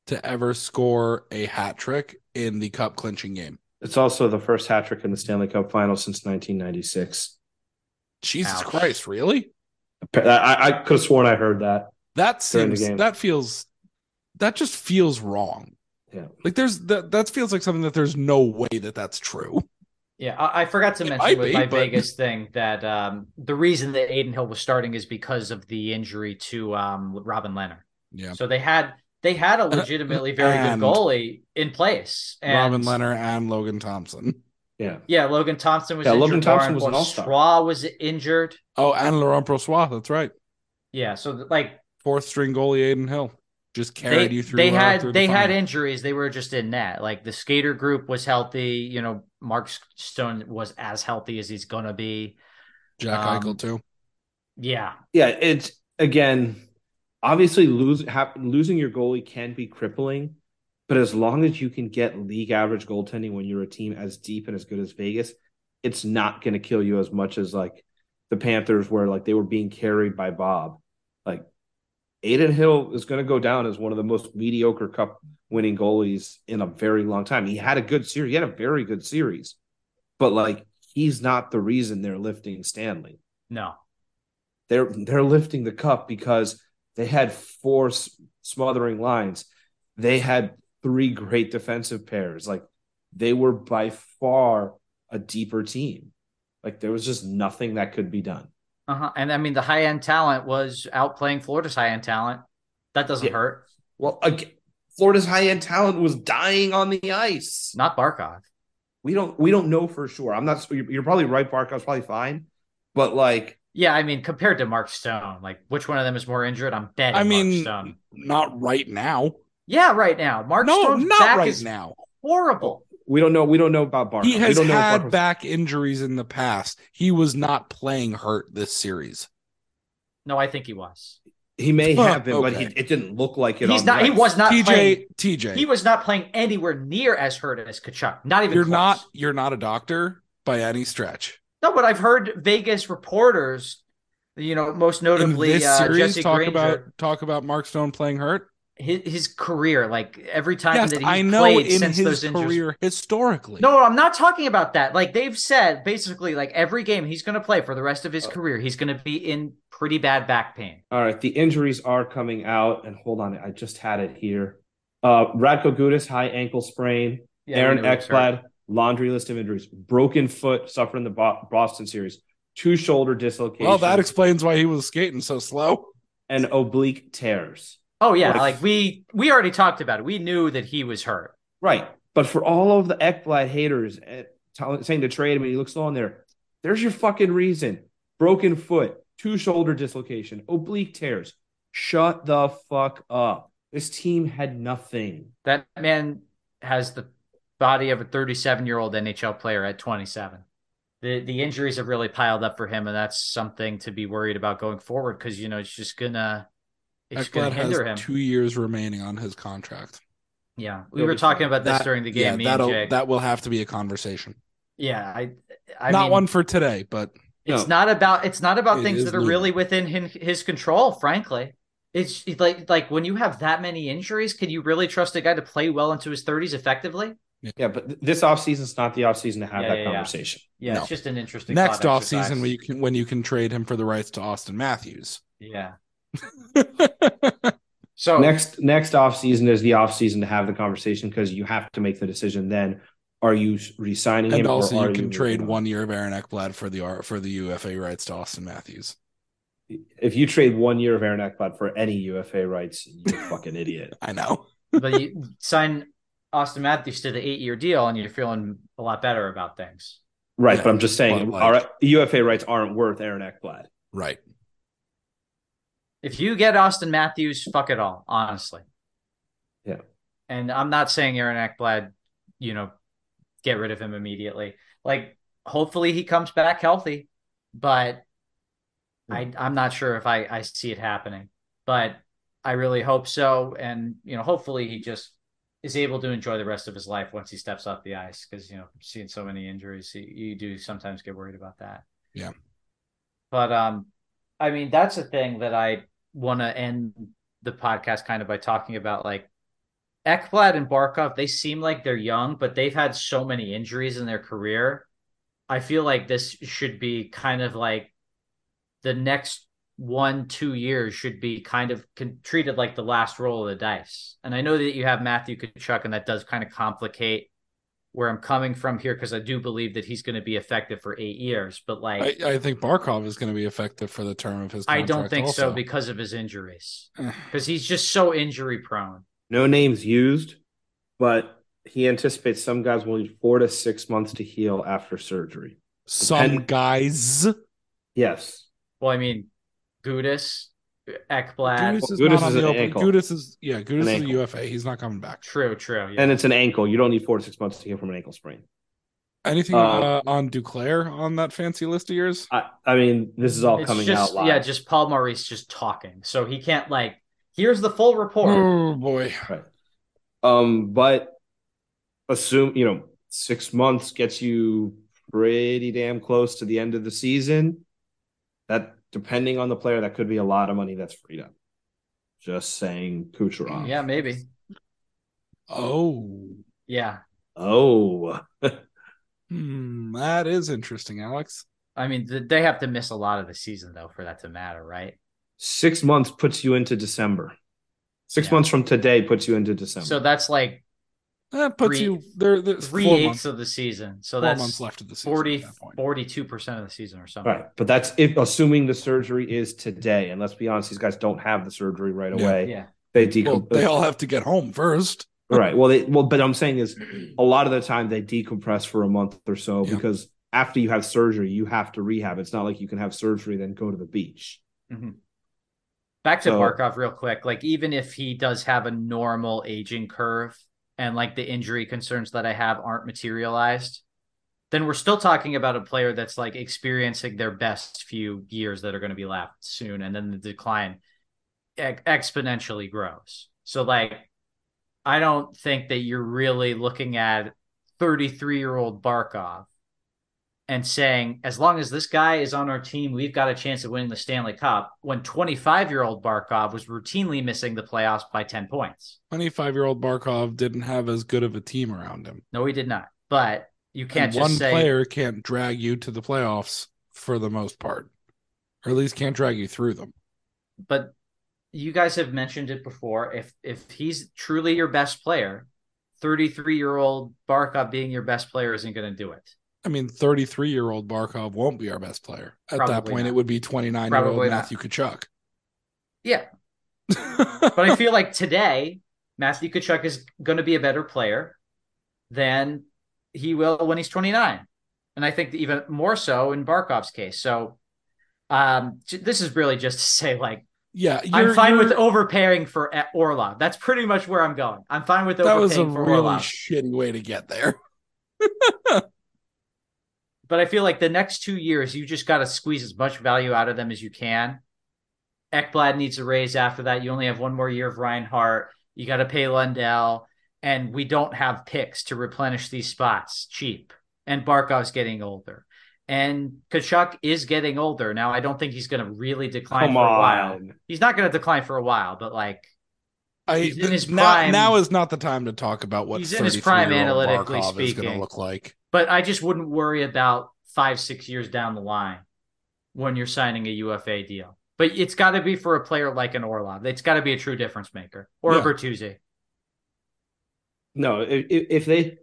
[SPEAKER 2] to ever score a hat trick in the cup clinching game.
[SPEAKER 4] It's also the first hat trick in the Stanley Cup final since 1996.
[SPEAKER 2] Jesus
[SPEAKER 3] Ouch.
[SPEAKER 2] Christ, really?
[SPEAKER 4] I, I could have sworn I heard that.
[SPEAKER 2] That
[SPEAKER 4] During the
[SPEAKER 2] seems that feels that just feels wrong.
[SPEAKER 4] Yeah.
[SPEAKER 2] Like there's that that feels like something that there's no way that that's true.
[SPEAKER 3] Yeah, I, I forgot to
[SPEAKER 2] It
[SPEAKER 3] mention with
[SPEAKER 2] be,
[SPEAKER 3] my
[SPEAKER 2] but-
[SPEAKER 3] Vegas thing that um, the reason that Adin Hill was starting is because of the injury to um, Robin Lehner.
[SPEAKER 2] Yeah.
[SPEAKER 3] So they had they had a [laughs] legitimately very
[SPEAKER 2] And-
[SPEAKER 3] good goalie in place. And
[SPEAKER 2] Robin Lehner and Logan Thompson. [laughs]
[SPEAKER 4] Yeah.
[SPEAKER 3] Yeah, Logan Thompson was
[SPEAKER 4] Yeah,
[SPEAKER 3] injured.
[SPEAKER 4] Logan Thompson
[SPEAKER 3] Lauren
[SPEAKER 4] was an all-star.
[SPEAKER 3] Brossoit was injured.
[SPEAKER 2] Oh, and Laurent Brossoit, that's right.
[SPEAKER 3] Yeah, so like
[SPEAKER 2] Fourth string goalie Adin Hill. Just
[SPEAKER 3] they,
[SPEAKER 2] carried you through.
[SPEAKER 3] they
[SPEAKER 2] uh,
[SPEAKER 3] had
[SPEAKER 2] through the
[SPEAKER 3] they had injuries. They were just in net. Like the skater group was healthy. You know, Mark Stone was as healthy as he's gonna be.
[SPEAKER 2] Jack
[SPEAKER 3] um,
[SPEAKER 2] Eichel too.
[SPEAKER 3] Yeah,
[SPEAKER 4] Yeah. It's again, obviously lose, ha, losing your goalie can be crippling, but as long as you can get league average goaltending when you're a team as deep and as good as Vegas, it's not going to kill you as much as like the Panthers were like they were being carried by Bob. Adin Hill is going to go down as one of the most mediocre cup winning goalies in a very long time. He had a good series. He had a very good series, but like he's not the reason they're lifting Stanley.
[SPEAKER 3] No.
[SPEAKER 4] They're they're lifting the cup because they had four smothering lines. They had three great defensive pairs. Like they were by far a deeper team. Like there was just nothing that could be done.
[SPEAKER 3] Uh-huh. And I mean the high end talent was outplaying Florida's high end talent. That doesn't yeah. hurt.
[SPEAKER 4] Well, again, Florida's high end talent was dying on the ice.
[SPEAKER 3] Not Barkov.
[SPEAKER 4] We don't we don't know for sure. I'm not. You're probably right. Barkov's probably fine, but like
[SPEAKER 3] yeah, I mean, compared to Mark Stone, like which one of them is more injured? I'm betting. I mean,
[SPEAKER 2] not right now.
[SPEAKER 3] Yeah, right now. Mark no, Stone's not back right is now. Horrible.
[SPEAKER 4] We don't know. We don't know about Barkov.
[SPEAKER 2] He has
[SPEAKER 4] had
[SPEAKER 2] back injuries in the past. He was not playing hurt this series.
[SPEAKER 3] No, I think he was.
[SPEAKER 4] He may have been, okay. but he, it didn't look like it.
[SPEAKER 3] He's not. He was not.
[SPEAKER 2] TJ.
[SPEAKER 3] Playing,
[SPEAKER 2] TJ.
[SPEAKER 3] He was not playing anywhere near as hurt as Tkachuk. Not even.
[SPEAKER 2] You're
[SPEAKER 3] close.
[SPEAKER 2] not. You're not a doctor by any stretch.
[SPEAKER 3] No, but I've heard Vegas reporters you know, most notably
[SPEAKER 2] In this uh,
[SPEAKER 3] Jesse
[SPEAKER 2] talk
[SPEAKER 3] Granger,
[SPEAKER 2] about talk about Mark Stone playing hurt.
[SPEAKER 3] His, his career, like every time
[SPEAKER 2] yes,
[SPEAKER 3] that he
[SPEAKER 2] I know
[SPEAKER 3] played
[SPEAKER 2] in
[SPEAKER 3] since
[SPEAKER 2] his
[SPEAKER 3] those
[SPEAKER 2] career
[SPEAKER 3] injuries.
[SPEAKER 2] historically.
[SPEAKER 3] No, I'm not talking about that. Like they've said, basically, like every game he's going to play for the rest of his oh. career, he's going to be in pretty bad back pain.
[SPEAKER 4] All right, the injuries are coming out, and hold on, I just had it here. Uh, Radko Gudas, high ankle sprain. Yeah, Aaron Ekblad, laundry list of injuries. Broken foot, suffered in the Boston series two shoulder dislocations.
[SPEAKER 2] Well, that explains why he was skating so slow.
[SPEAKER 4] And oblique tears.
[SPEAKER 3] Oh yeah, like, like we we already talked about it. We knew that he was hurt.
[SPEAKER 4] Right, but for all of the Ekblad haters eh, saying to trade him, and he looks on there. There's your fucking reason. Broken foot, two shoulder dislocation, oblique tears. Shut the fuck up. This team had nothing.
[SPEAKER 3] That man has the body of a 37 year old NHL player at 27 the the injuries have really piled up for him, and that's something to be worried about going forward because you know it's just gonna it's gonna hinder him.
[SPEAKER 2] Two years remaining on his contract.
[SPEAKER 3] Yeah, we It'll were talking about this
[SPEAKER 2] that,
[SPEAKER 3] during the game. Yeah,
[SPEAKER 2] that'll, that will have to be a conversation.
[SPEAKER 3] Yeah, I, I
[SPEAKER 2] not
[SPEAKER 3] mean,
[SPEAKER 2] one for today, but
[SPEAKER 3] it's no. not about it's not about it things that are really within his control. Frankly, it's like like when you have that many injuries, can you really trust a guy to play well into his thirties effectively?
[SPEAKER 4] Yeah. yeah, but this offseason is not the offseason to have yeah, that yeah, conversation.
[SPEAKER 3] Yeah, no. it's just an interesting
[SPEAKER 2] next offseason when you can when you can trade him for the rights to Auston Matthews.
[SPEAKER 3] Yeah. [laughs]
[SPEAKER 4] so next next off season is the off season to have the conversation because you have to make the decision then. Are you resigning
[SPEAKER 2] and
[SPEAKER 4] him?
[SPEAKER 2] also, you can you trade one year of Aaron Ekblad for the for the UFA rights to Auston Matthews.
[SPEAKER 4] If you trade one year of Aaron Ekblad for any UFA rights, you're a fucking [laughs] idiot.
[SPEAKER 2] I know.
[SPEAKER 3] but you sign Auston Matthews to the eight year deal and you're feeling a lot better about things.
[SPEAKER 4] Right. Yeah, but I'm just saying like, our UFA rights aren't worth Aaron Ekblad.
[SPEAKER 2] Right.
[SPEAKER 3] If you get Auston Matthews, fuck it all, honestly.
[SPEAKER 4] Yeah.
[SPEAKER 3] And I'm not saying Aaron Ekblad, you know, get rid of him immediately. Like, hopefully he comes back healthy, but I, I'm not sure if I, I see it happening. But I really hope so. And, you know, hopefully he just is able to enjoy the rest of his life once he steps off the ice because you know seeing so many injuries you, you do sometimes get worried about that
[SPEAKER 2] yeah
[SPEAKER 3] but um i mean that's a thing that i want to end the podcast kind of by talking about like Ekblad and Barkov, they seem like they're young, but they've had so many injuries in their career. I feel like this should be kind of like the next one two years should be kind of treated like the last roll of the dice. And I know that you have Matthew Tkachuk, and that does kind of complicate where I'm coming from here because I do believe that he's going to be effective for eight years. But like,
[SPEAKER 2] I, I think Barkov is going to be effective for the term of his.
[SPEAKER 3] I don't think
[SPEAKER 2] also.
[SPEAKER 3] so because of his injuries, eh. because he's just so injury prone.
[SPEAKER 4] No names used, but he anticipates some guys will need four to six months to heal after surgery.
[SPEAKER 2] Some Depend- guys,
[SPEAKER 4] yes.
[SPEAKER 3] Well, I mean, Gudas, Ekblad.
[SPEAKER 2] Gudas is, Gudas is an open. ankle. Gudas is yeah. Gudas an is ankle. a UFA. He's not coming back.
[SPEAKER 3] True, true. Yeah.
[SPEAKER 4] And it's an ankle. You don't need four to six months to heal from an ankle sprain.
[SPEAKER 2] Anything um, uh, on Duclair on that fancy list of yours?
[SPEAKER 4] I, I mean, this is all coming
[SPEAKER 3] just,
[SPEAKER 4] out live.
[SPEAKER 3] Yeah, just Paul Maurice just talking, so he can't like. Here's the full report.
[SPEAKER 2] Oh boy.
[SPEAKER 4] Right. Um, but assume you know six months gets you pretty damn close to the end of the season. That depending on the player, that could be a lot of money that's freed up. Just saying Kucherov.
[SPEAKER 3] Yeah, maybe.
[SPEAKER 2] Oh,
[SPEAKER 3] Yeah.
[SPEAKER 4] Oh. [laughs]
[SPEAKER 2] hmm, that is interesting, Alex.
[SPEAKER 3] I mean, they have to miss a lot of the season though for that to matter, right?
[SPEAKER 4] Six months puts you into December. Six
[SPEAKER 3] Yeah.
[SPEAKER 4] months from today puts you into December.
[SPEAKER 3] So that's like
[SPEAKER 2] That puts
[SPEAKER 3] Three-
[SPEAKER 2] you there. There's
[SPEAKER 3] three
[SPEAKER 2] four
[SPEAKER 3] eighths
[SPEAKER 2] months,
[SPEAKER 3] of the season. So
[SPEAKER 2] four
[SPEAKER 3] that's
[SPEAKER 2] months left of the season.
[SPEAKER 3] 40,
[SPEAKER 2] at that point.
[SPEAKER 3] 42% of the season or something.
[SPEAKER 4] right. But that's if assuming the surgery is today. And let's be honest, these guys don't have the surgery right
[SPEAKER 2] Yeah.
[SPEAKER 4] away.
[SPEAKER 3] Yeah.
[SPEAKER 4] They
[SPEAKER 2] Well,
[SPEAKER 4] decompress.
[SPEAKER 2] they all have to get home first.
[SPEAKER 4] right. Well, they well, but I'm saying is a lot of the time they decompress for a month or so
[SPEAKER 2] Yeah.
[SPEAKER 4] because after you have surgery, you have to rehab. It's not like you can have surgery then go to the beach. Mm-hmm.
[SPEAKER 3] Back to
[SPEAKER 4] So-
[SPEAKER 3] Barkov real quick. Like even if he does have a normal aging curve and like the injury concerns that I have aren't materialized, then we're still talking about a player that's like experiencing their best few years that are going to be left soon and then the decline ex- exponentially grows. So like I don't think that you're really looking at 33-year-old Barkov and saying, as long as this guy is on our team, we've got a chance of winning the Stanley Cup. When 25 year old Barkov was routinely missing the playoffs by 10 points.
[SPEAKER 2] 25 year old Barkov didn't have as good of a team around him.
[SPEAKER 3] No, he did not. But you can't
[SPEAKER 2] one
[SPEAKER 3] say,
[SPEAKER 2] player can't drag you to the playoffs for the most part, or at least can't drag you through them.
[SPEAKER 3] but you guys have mentioned it before. If if he's truly your best player, 33 year old Barkov being your best player isn't going to do it.
[SPEAKER 2] I mean, 33 year old Barkov won't be our best player. At that point,
[SPEAKER 3] not.
[SPEAKER 2] it would be 29 year old
[SPEAKER 3] Probably not.
[SPEAKER 2] Matthew Tkachuk.
[SPEAKER 3] Yeah. [laughs] But I feel like today, Matthew Tkachuk is going to be a better player than he will when he's 29. And I think even more so in Barkov's case. So um, this is really just to say, like,
[SPEAKER 2] yeah,
[SPEAKER 3] I'm
[SPEAKER 2] you're-
[SPEAKER 3] fine with overpaying for E- Orlov. That's pretty much where I'm going. I'm fine with
[SPEAKER 2] that was a really
[SPEAKER 3] Orlov.
[SPEAKER 2] shitty way to get there. [laughs]
[SPEAKER 3] but I feel like the next two years, you just got to squeeze as much value out of them as you can. Ekblad needs a raise after that. You only have one more year of Reinhart. You got to pay Lundell, and we don't have picks to replenish these spots cheap. And Barkov's getting older, and Tkachuk is getting older now. I don't think he's going to really decline
[SPEAKER 4] Come
[SPEAKER 3] for a while. He's not going to decline for a while, but like
[SPEAKER 2] I
[SPEAKER 3] He's in his
[SPEAKER 2] now,
[SPEAKER 3] prime.
[SPEAKER 2] now is not the time to talk about what
[SPEAKER 3] He's in his prime
[SPEAKER 2] 33-year-old
[SPEAKER 3] analytically
[SPEAKER 2] Barkov is going to look like.
[SPEAKER 3] But I just wouldn't worry about five, six years down the line when you're signing a UFA deal. But it's got to be for a player like an Orlov. It's got to be a true difference maker or
[SPEAKER 2] Yeah.
[SPEAKER 3] a Bertuzzi.
[SPEAKER 4] No, if, if they,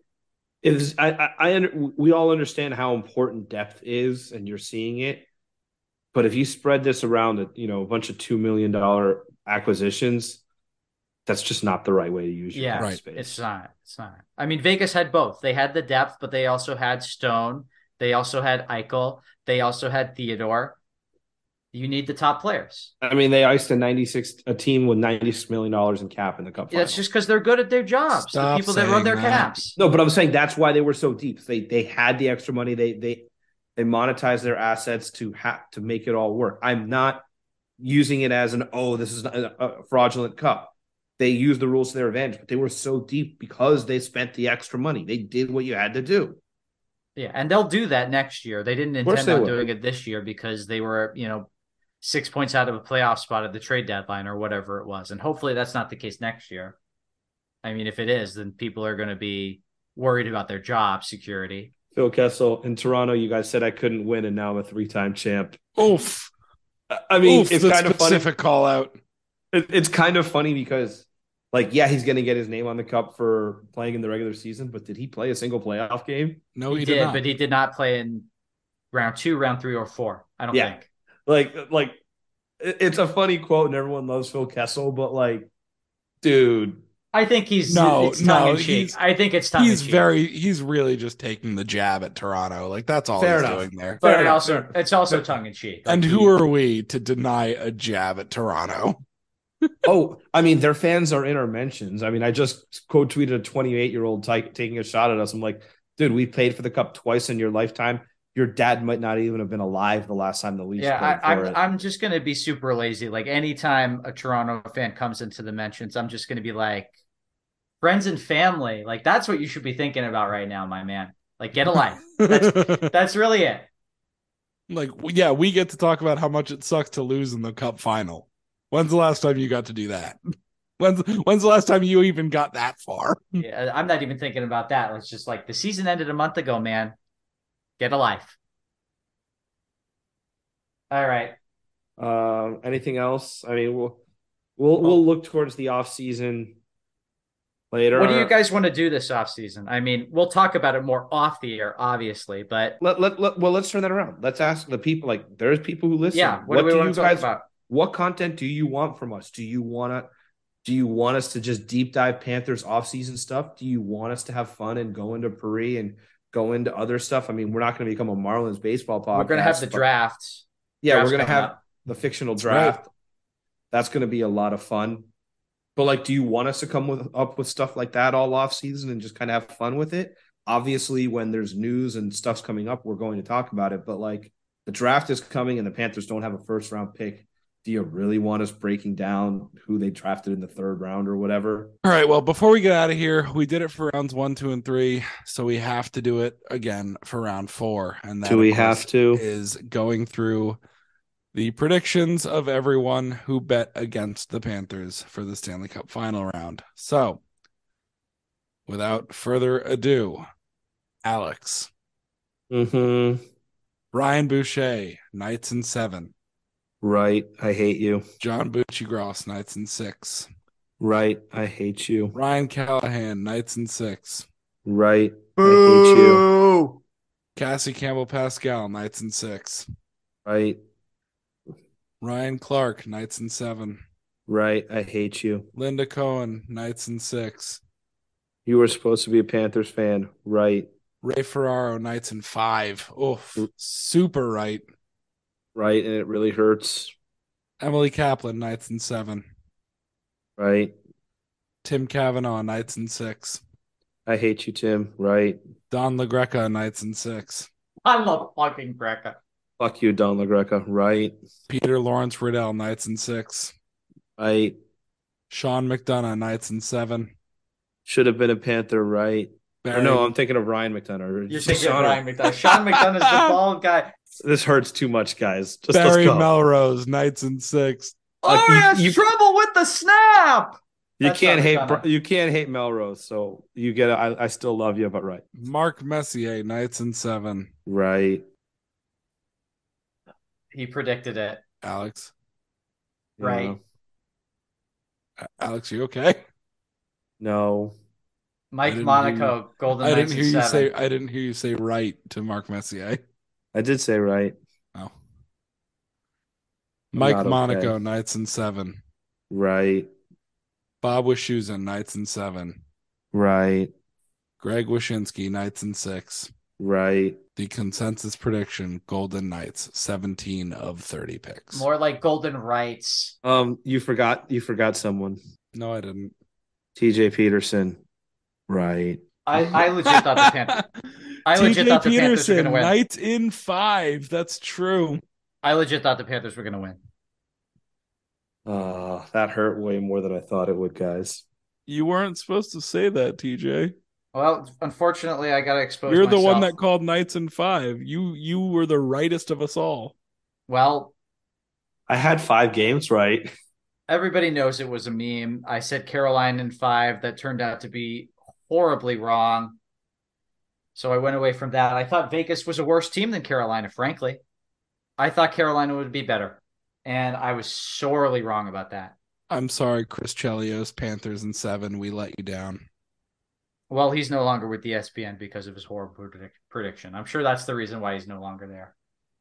[SPEAKER 4] if I, I, I under, we all understand how important depth is, and you're seeing it. But if you spread this around, a, you know, a bunch of two million dollar acquisitions, that's just not the right way to use your
[SPEAKER 3] Yeah,
[SPEAKER 4] cap
[SPEAKER 2] Right.
[SPEAKER 4] space.
[SPEAKER 3] It's not. It's not. I mean, Vegas had both. They had the depth, but they also had Stone. They also had Eichel. They also had Theodore. You need the top players.
[SPEAKER 4] I mean, they iced a ninety six a team with ninety six million dollars in cap in the cup.
[SPEAKER 3] That's just because they're good at their jobs.
[SPEAKER 2] Stop
[SPEAKER 3] the people that run their
[SPEAKER 2] that.
[SPEAKER 3] caps.
[SPEAKER 4] no, but I'm saying that's why they were so deep. They they had the extra money. They they they monetized their assets to have to make it all work. I'm not using it as an oh this is a, a fraudulent cup. They used the rules to their advantage, but they were so deep because they spent the extra money. They did what you had to do.
[SPEAKER 3] Yeah, and they'll do that next year. They didn't intend
[SPEAKER 4] they
[SPEAKER 3] on
[SPEAKER 4] will.
[SPEAKER 3] doing it this year because they were, you know, six points out of a playoff spot at the trade deadline or whatever it was. And hopefully that's not the case next year. I mean, if it is, then people are going to be worried about their job security.
[SPEAKER 4] Phil Kessel in Toronto, you guys said I couldn't win, and now I'm a three time champ.
[SPEAKER 2] Oof.
[SPEAKER 4] I- I mean,
[SPEAKER 2] Oof,
[SPEAKER 4] it's kind of funny.
[SPEAKER 2] specific call out.
[SPEAKER 4] It, it's kind of funny because, like, yeah, he's going to get his name on the cup for playing in the regular season, but did he play a single playoff game?
[SPEAKER 2] No,
[SPEAKER 3] he,
[SPEAKER 2] he,
[SPEAKER 3] did,
[SPEAKER 2] did, not.
[SPEAKER 3] but he did not play in round two, round three, or four. I don't
[SPEAKER 4] Yeah.
[SPEAKER 3] think.
[SPEAKER 4] Like, like it's a funny quote, and everyone loves Phil Kessel, but like, dude,
[SPEAKER 3] I think he's
[SPEAKER 2] No,
[SPEAKER 3] it's
[SPEAKER 2] no, he's-
[SPEAKER 3] I think it's tongue
[SPEAKER 2] he's
[SPEAKER 3] in cheek.
[SPEAKER 2] very he's really just taking the jab at Toronto. Like that's all
[SPEAKER 4] Fair
[SPEAKER 2] he's
[SPEAKER 4] enough.
[SPEAKER 2] doing there.
[SPEAKER 3] but
[SPEAKER 4] Fair
[SPEAKER 3] it
[SPEAKER 4] enough,
[SPEAKER 3] also
[SPEAKER 4] fair
[SPEAKER 3] it's also tongue in cheek.
[SPEAKER 2] And who are we to deny a jab at Toronto? [laughs]
[SPEAKER 4] oh, I mean, their fans are in our mentions. I mean, I just quote tweeted a 28 year old ty- taking a shot at us. I'm like, dude, we paid for the cup twice in your lifetime. Your dad might not even have been alive the last time the Leafs
[SPEAKER 3] Yeah,
[SPEAKER 4] played
[SPEAKER 3] I,
[SPEAKER 4] for
[SPEAKER 3] I'm
[SPEAKER 4] it.
[SPEAKER 3] I'm just gonna be super lazy. Like anytime a Toronto fan comes into the mentions, I'm just gonna be like, friends and family. Like that's what you should be thinking about right now, my man. Like get a life. That's [laughs] that's really it.
[SPEAKER 2] like yeah, we get to talk about how much it sucks to lose in the cup final. When's the last time you got to do that? [laughs] When's when's the last time you even got that far? [laughs]
[SPEAKER 3] Yeah, I'm not even thinking about that. It's just like the season ended a month ago, man. Get a life. All right.
[SPEAKER 4] Um, anything else? I mean, we'll we'll we'll look towards the off season later.
[SPEAKER 3] What do you guys want to do this off season? I mean, we'll talk about it more off the air, obviously, but
[SPEAKER 4] let, let, let well let's turn that around. Let's ask the people. Like, there's people who listen.
[SPEAKER 3] yeah, what, do we
[SPEAKER 4] do
[SPEAKER 3] want
[SPEAKER 4] you
[SPEAKER 3] to talk
[SPEAKER 4] guys?
[SPEAKER 3] about?
[SPEAKER 4] What content do you want from us? Do you want to? Do you want us to just deep dive Panthers offseason stuff? Do you want us to have fun and go into Paris and go into other stuff? I mean, we're not going to become a Marlins baseball podcast.
[SPEAKER 3] We're going to have the drafts.
[SPEAKER 4] Yeah,
[SPEAKER 3] Draft's
[SPEAKER 4] we're going to have
[SPEAKER 3] up.
[SPEAKER 4] the fictional
[SPEAKER 2] right.
[SPEAKER 4] draft. That's going to be a lot of fun. But like, do you want us to come with up with stuff like that all off season and just kind of have fun with it? Obviously, when there's news and stuff's coming up, we're going to talk about it. But like, the draft is coming and the Panthers don't have a first round pick. Do you really want us breaking down who they drafted in the third round or whatever?
[SPEAKER 2] All right. Well, before we get out of here, we did it for rounds one, two, and three, so we have to do it again for round four. And that
[SPEAKER 4] Do we have to?
[SPEAKER 2] is going through the predictions of everyone who bet against the Panthers for the Stanley Cup final round. So, without further ado, Alex,
[SPEAKER 4] Mm-hmm.
[SPEAKER 2] Brian Boucher, Knights and seven,
[SPEAKER 4] Right. I hate you.
[SPEAKER 2] John Buccigross, Knights and six,
[SPEAKER 4] Right. I hate you.
[SPEAKER 2] Ryan Callahan, Knights and six,
[SPEAKER 4] Right. I hate you.
[SPEAKER 2] Cassie Campbell Pascal, Knights and six,
[SPEAKER 4] Right.
[SPEAKER 2] Ryan Clark, Knights and seven,
[SPEAKER 4] Right. I hate you.
[SPEAKER 2] Linda Cohn, Knights and six,
[SPEAKER 4] You were supposed to be a Panthers fan. Right.
[SPEAKER 2] Ray Ferraro, Knights and five. Oh, super right.
[SPEAKER 4] Right. And it really hurts.
[SPEAKER 2] Emily Kaplan, Knights in seven.
[SPEAKER 4] Right.
[SPEAKER 2] Tim Kavanagh, Knights in six.
[SPEAKER 4] I hate you, Tim. Right.
[SPEAKER 2] Don LaGreca, Knights in six.
[SPEAKER 3] I love fucking Greca.
[SPEAKER 4] Fuck you, Don LaGreca. Right.
[SPEAKER 2] Peter Lawrence Riddell, Knights in six.
[SPEAKER 4] Right.
[SPEAKER 2] Sean McDonough, Knights in seven.
[SPEAKER 4] Should have been a Panther. Right.
[SPEAKER 2] Barry,
[SPEAKER 4] Or no, I'm thinking of Ryan McDonough.
[SPEAKER 3] You're thinking
[SPEAKER 4] Sean-
[SPEAKER 3] of Ryan McDonough. Sean [laughs] McDonough's the bald guy.
[SPEAKER 4] This hurts too much, guys. Just
[SPEAKER 2] Barry
[SPEAKER 4] let's go.
[SPEAKER 2] Melrose, Knights and six.
[SPEAKER 4] Uh,
[SPEAKER 3] oh,
[SPEAKER 4] you- you-
[SPEAKER 3] trouble with the snap.
[SPEAKER 4] you
[SPEAKER 3] That's
[SPEAKER 4] can't hate.
[SPEAKER 3] McDonough.
[SPEAKER 4] Br- You can't hate Melrose. So you get. it. I, I still love you, but right.
[SPEAKER 2] Mark Messier, Knights and seven.
[SPEAKER 4] Right.
[SPEAKER 3] He predicted it.
[SPEAKER 2] Alex.
[SPEAKER 3] Right.
[SPEAKER 2] A- Alex, you okay?
[SPEAKER 4] No.
[SPEAKER 3] Mike
[SPEAKER 2] didn't
[SPEAKER 3] Monaco, Golden
[SPEAKER 2] I didn't hear you
[SPEAKER 3] seven.
[SPEAKER 2] say I didn't hear you say right to Mark Messier.
[SPEAKER 4] I did say right.
[SPEAKER 2] Oh. Mike
[SPEAKER 4] not okay.
[SPEAKER 2] Monaco, Knights and seven.
[SPEAKER 4] Right.
[SPEAKER 2] Bob Wischusen, Knights and seven.
[SPEAKER 4] Right.
[SPEAKER 2] Greg Wyshynski, Knights and six.
[SPEAKER 4] Right.
[SPEAKER 2] The consensus prediction: Golden Knights, seventeen of thirty picks.
[SPEAKER 3] More like Golden Rights.
[SPEAKER 4] Um. You forgot. You forgot someone.
[SPEAKER 2] No, I didn't.
[SPEAKER 4] T.J. Peterson. Right.
[SPEAKER 3] I, I legit thought the Panthers. [laughs] I legit
[SPEAKER 2] TJ
[SPEAKER 3] thought the Panthers were
[SPEAKER 2] Peterson,
[SPEAKER 3] gonna win.
[SPEAKER 2] Knights in five. That's true.
[SPEAKER 3] I legit thought the Panthers were going to win.
[SPEAKER 4] Uh, that hurt way more than I thought it would, guys.
[SPEAKER 2] You weren't supposed to say that, TJ.
[SPEAKER 3] Well, unfortunately, I got to expose.
[SPEAKER 2] You're the one that called Knights in five. You you were the rightest of us all.
[SPEAKER 3] Well,
[SPEAKER 4] I had five games right.
[SPEAKER 3] everybody knows it was a meme. I said Carolina in five. That turned out to be horribly wrong. So I went away from that. I thought Vegas was a worse team than Carolina, frankly. I thought Carolina would be better. And I was sorely wrong about that.
[SPEAKER 2] I'm sorry, Chris Chelios, Panthers in seven. We let you down.
[SPEAKER 3] Well, he's no longer with the ESPN because of his horrible predict- prediction. I'm sure that's the reason why he's no longer there.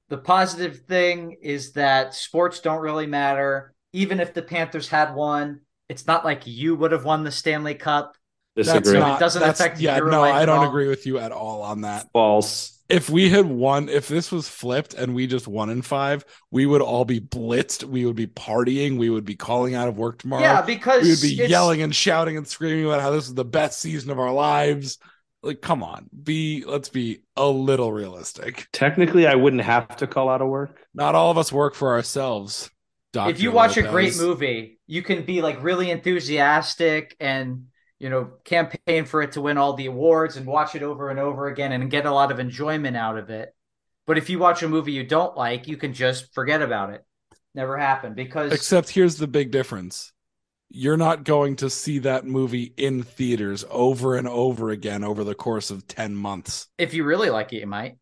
[SPEAKER 3] The positive thing is that sports don't really matter. Even if the Panthers had won, it's not like you would have won the Stanley Cup.
[SPEAKER 2] That's
[SPEAKER 3] Disagree.
[SPEAKER 2] not,
[SPEAKER 3] It doesn't
[SPEAKER 2] that's-
[SPEAKER 3] affect
[SPEAKER 2] Yeah,
[SPEAKER 3] your
[SPEAKER 2] no,
[SPEAKER 3] life
[SPEAKER 2] I don't
[SPEAKER 3] all.
[SPEAKER 2] agree with you at all on that.
[SPEAKER 4] False.
[SPEAKER 2] If we had won, if this was flipped and we just won in five, we would all be blitzed. We would be partying. We would be calling out of work tomorrow.
[SPEAKER 3] Yeah, because
[SPEAKER 2] we would be yelling and shouting and screaming about how this is the best season of our lives. Like, come on, be let's be a little realistic.
[SPEAKER 4] Technically, I wouldn't have to call out of work.
[SPEAKER 2] Not all of us work for ourselves. Dr.
[SPEAKER 3] if you watch a great movie, you can be like really enthusiastic and you know campaign for it to win all the awards and watch it over and over again and get a lot of enjoyment out of it. But if you watch a movie you don't like, you can just forget about it. Never happened because
[SPEAKER 2] Except here's the big difference. You're not going to see that movie in theaters over and over again over the course of 10 months.
[SPEAKER 3] if you really like it, you might.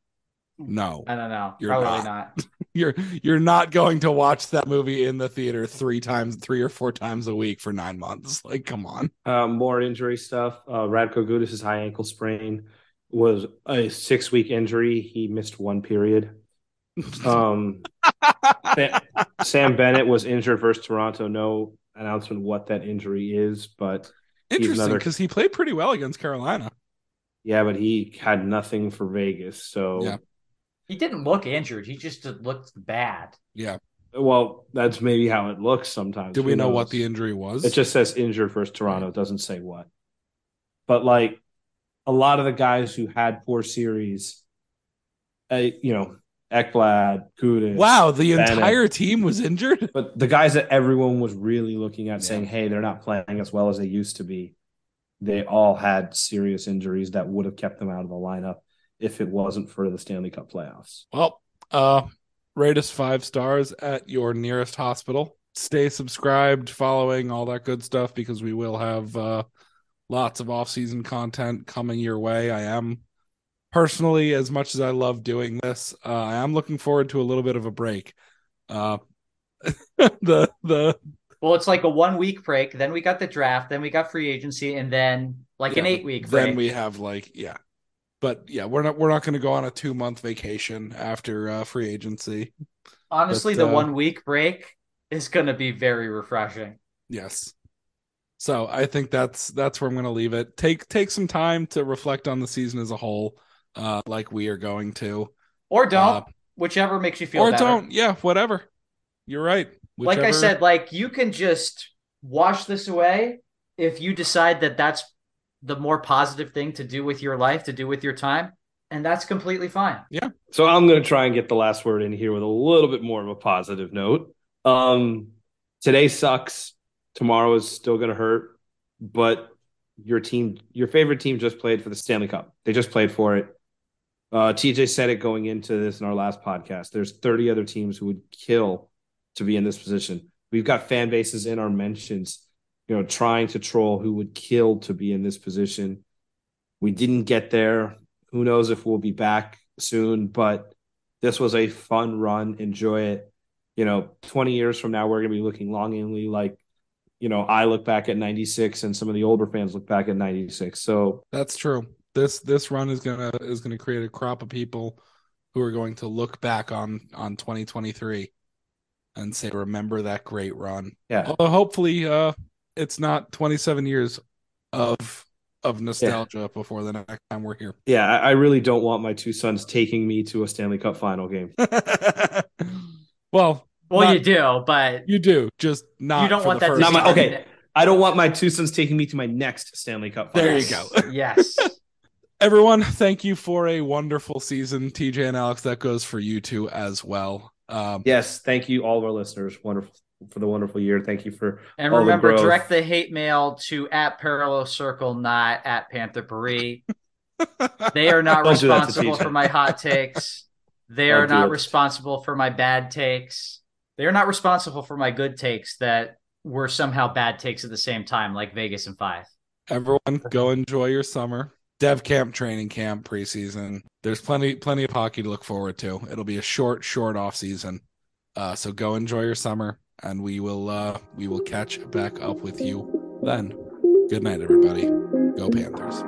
[SPEAKER 2] No.
[SPEAKER 3] I don't know.
[SPEAKER 2] You're
[SPEAKER 3] Probably
[SPEAKER 2] not. [laughs] You're you're not going to watch that movie in the theater 3 times 3 or 4 times a week for 9 months. [laughs] Like come on.
[SPEAKER 4] Uh, more injury stuff. Uh, Radko Gudas' high ankle sprain was a six week injury. He missed one period. [laughs] Um, Sam Bennett was injured versus Toronto. No announcement what that injury is, but
[SPEAKER 2] Interesting cuz he played pretty well against Carolina.
[SPEAKER 4] yeah, but he had nothing for Vegas. So,
[SPEAKER 2] Yeah.
[SPEAKER 3] He didn't look injured. He just looked bad.
[SPEAKER 2] Yeah.
[SPEAKER 4] well, that's maybe how it looks sometimes.
[SPEAKER 2] Do we
[SPEAKER 4] Who
[SPEAKER 2] know what the injury was?
[SPEAKER 4] It just says injured versus Toronto. It doesn't say what. But like a lot of the guys who had poor series, uh, you know, Ekblad, Gudas.
[SPEAKER 2] Wow, the
[SPEAKER 4] Bennett.
[SPEAKER 2] entire team was injured? [laughs]
[SPEAKER 4] But the guys that everyone was really looking at
[SPEAKER 2] Yeah.
[SPEAKER 4] saying, hey, they're not playing as well as they used to be, they all had serious injuries that would have kept them out of the lineup if it wasn't for the Stanley Cup playoffs.
[SPEAKER 2] Well, uh, rate us five stars at your nearest hospital. Stay subscribed, following all that good stuff because we will have uh, lots of off-season content coming your way. I am personally, as much as I love doing this, uh, I am looking forward to a little bit of a break. Uh, [laughs] the the
[SPEAKER 3] Well, it's like a one week break. Then we got the draft. Then we got free agency, and then like an eight week
[SPEAKER 2] then we have like yeah, but yeah, we're not we're not going to go on a two month vacation after uh, free agency.
[SPEAKER 3] Honestly,
[SPEAKER 2] but,
[SPEAKER 3] the
[SPEAKER 2] uh,
[SPEAKER 3] one week break is going to be very refreshing.
[SPEAKER 2] Yes. So I think that's that's where I'm going to leave it. Take take some time to reflect on the season as a whole, uh, like we are going to,
[SPEAKER 3] Or don't,
[SPEAKER 2] Uh,
[SPEAKER 3] whichever makes you feel
[SPEAKER 2] or
[SPEAKER 3] better.
[SPEAKER 2] don't. Yeah, whatever. You're right.
[SPEAKER 3] Like I said, like you can just wash this away if you decide that that's the more positive thing to do with your life, to do with your time, and that's completely fine. Yeah.
[SPEAKER 4] So I'm going to try and get the last word in here with a little bit more of a positive note. Um, today sucks. Tomorrow is still going to hurt, but your team, your favorite team, just played for the Stanley Cup. They just played for it. Uh, TJ said it going into this in our last podcast. There's 30 other teams who would kill to be in this position. We've got fan bases in our mentions, you know, trying to troll who would kill to be in this position. We didn't get there. Who knows if we'll be back soon, but this was a fun run. Enjoy it. You know, 20 years from now, we're going to be looking longingly like, you know, I look back at 96 and some of the older fans look back at 96. So,
[SPEAKER 2] that's true. This this run is gonna is gonna create a crop of people who are going to look back on on 2023 and say, "Remember that great run."
[SPEAKER 4] yeah.
[SPEAKER 2] Although hopefully, uh, it's not 27 years of of nostalgia before the next time we're here.
[SPEAKER 4] Yeah. I, I really don't want my two sons taking me to a Stanley Cup final game. [laughs]
[SPEAKER 2] well,
[SPEAKER 3] Well,
[SPEAKER 2] Not-
[SPEAKER 3] you do, but
[SPEAKER 2] you do, just not.
[SPEAKER 3] you don't
[SPEAKER 2] for
[SPEAKER 3] want
[SPEAKER 2] the
[SPEAKER 3] that.
[SPEAKER 2] first
[SPEAKER 4] Not my- okay. I don't want my two sons taking me to my next Stanley Cup final.
[SPEAKER 2] There you go. [laughs]
[SPEAKER 3] yes.
[SPEAKER 2] Everyone, thank you for a wonderful season, TJ and Alex. That goes for you two as well. Um,
[SPEAKER 4] Yes. Thank you, all of our listeners. Wonderful for the wonderful year. Thank you for
[SPEAKER 3] And
[SPEAKER 4] all the
[SPEAKER 3] remember,
[SPEAKER 4] growth.
[SPEAKER 3] direct the hate mail to at Parallel Circle, not at Panther Paris. [laughs] They are not
[SPEAKER 4] Don't do that to
[SPEAKER 3] responsible for my hot takes. They
[SPEAKER 4] Don't
[SPEAKER 3] are not
[SPEAKER 4] it.
[SPEAKER 3] responsible for my bad takes. They are not responsible for my good takes that were somehow bad takes at the same time, like Vegas and Five.
[SPEAKER 2] everyone, go enjoy your summer. Dev camp, training camp, preseason. There's plenty, plenty of hockey to look forward to. It'll be a short, short off season. Uh, so go enjoy your summer, and we will, uh, we will catch back up with you then. Good night, everybody. Go Panthers.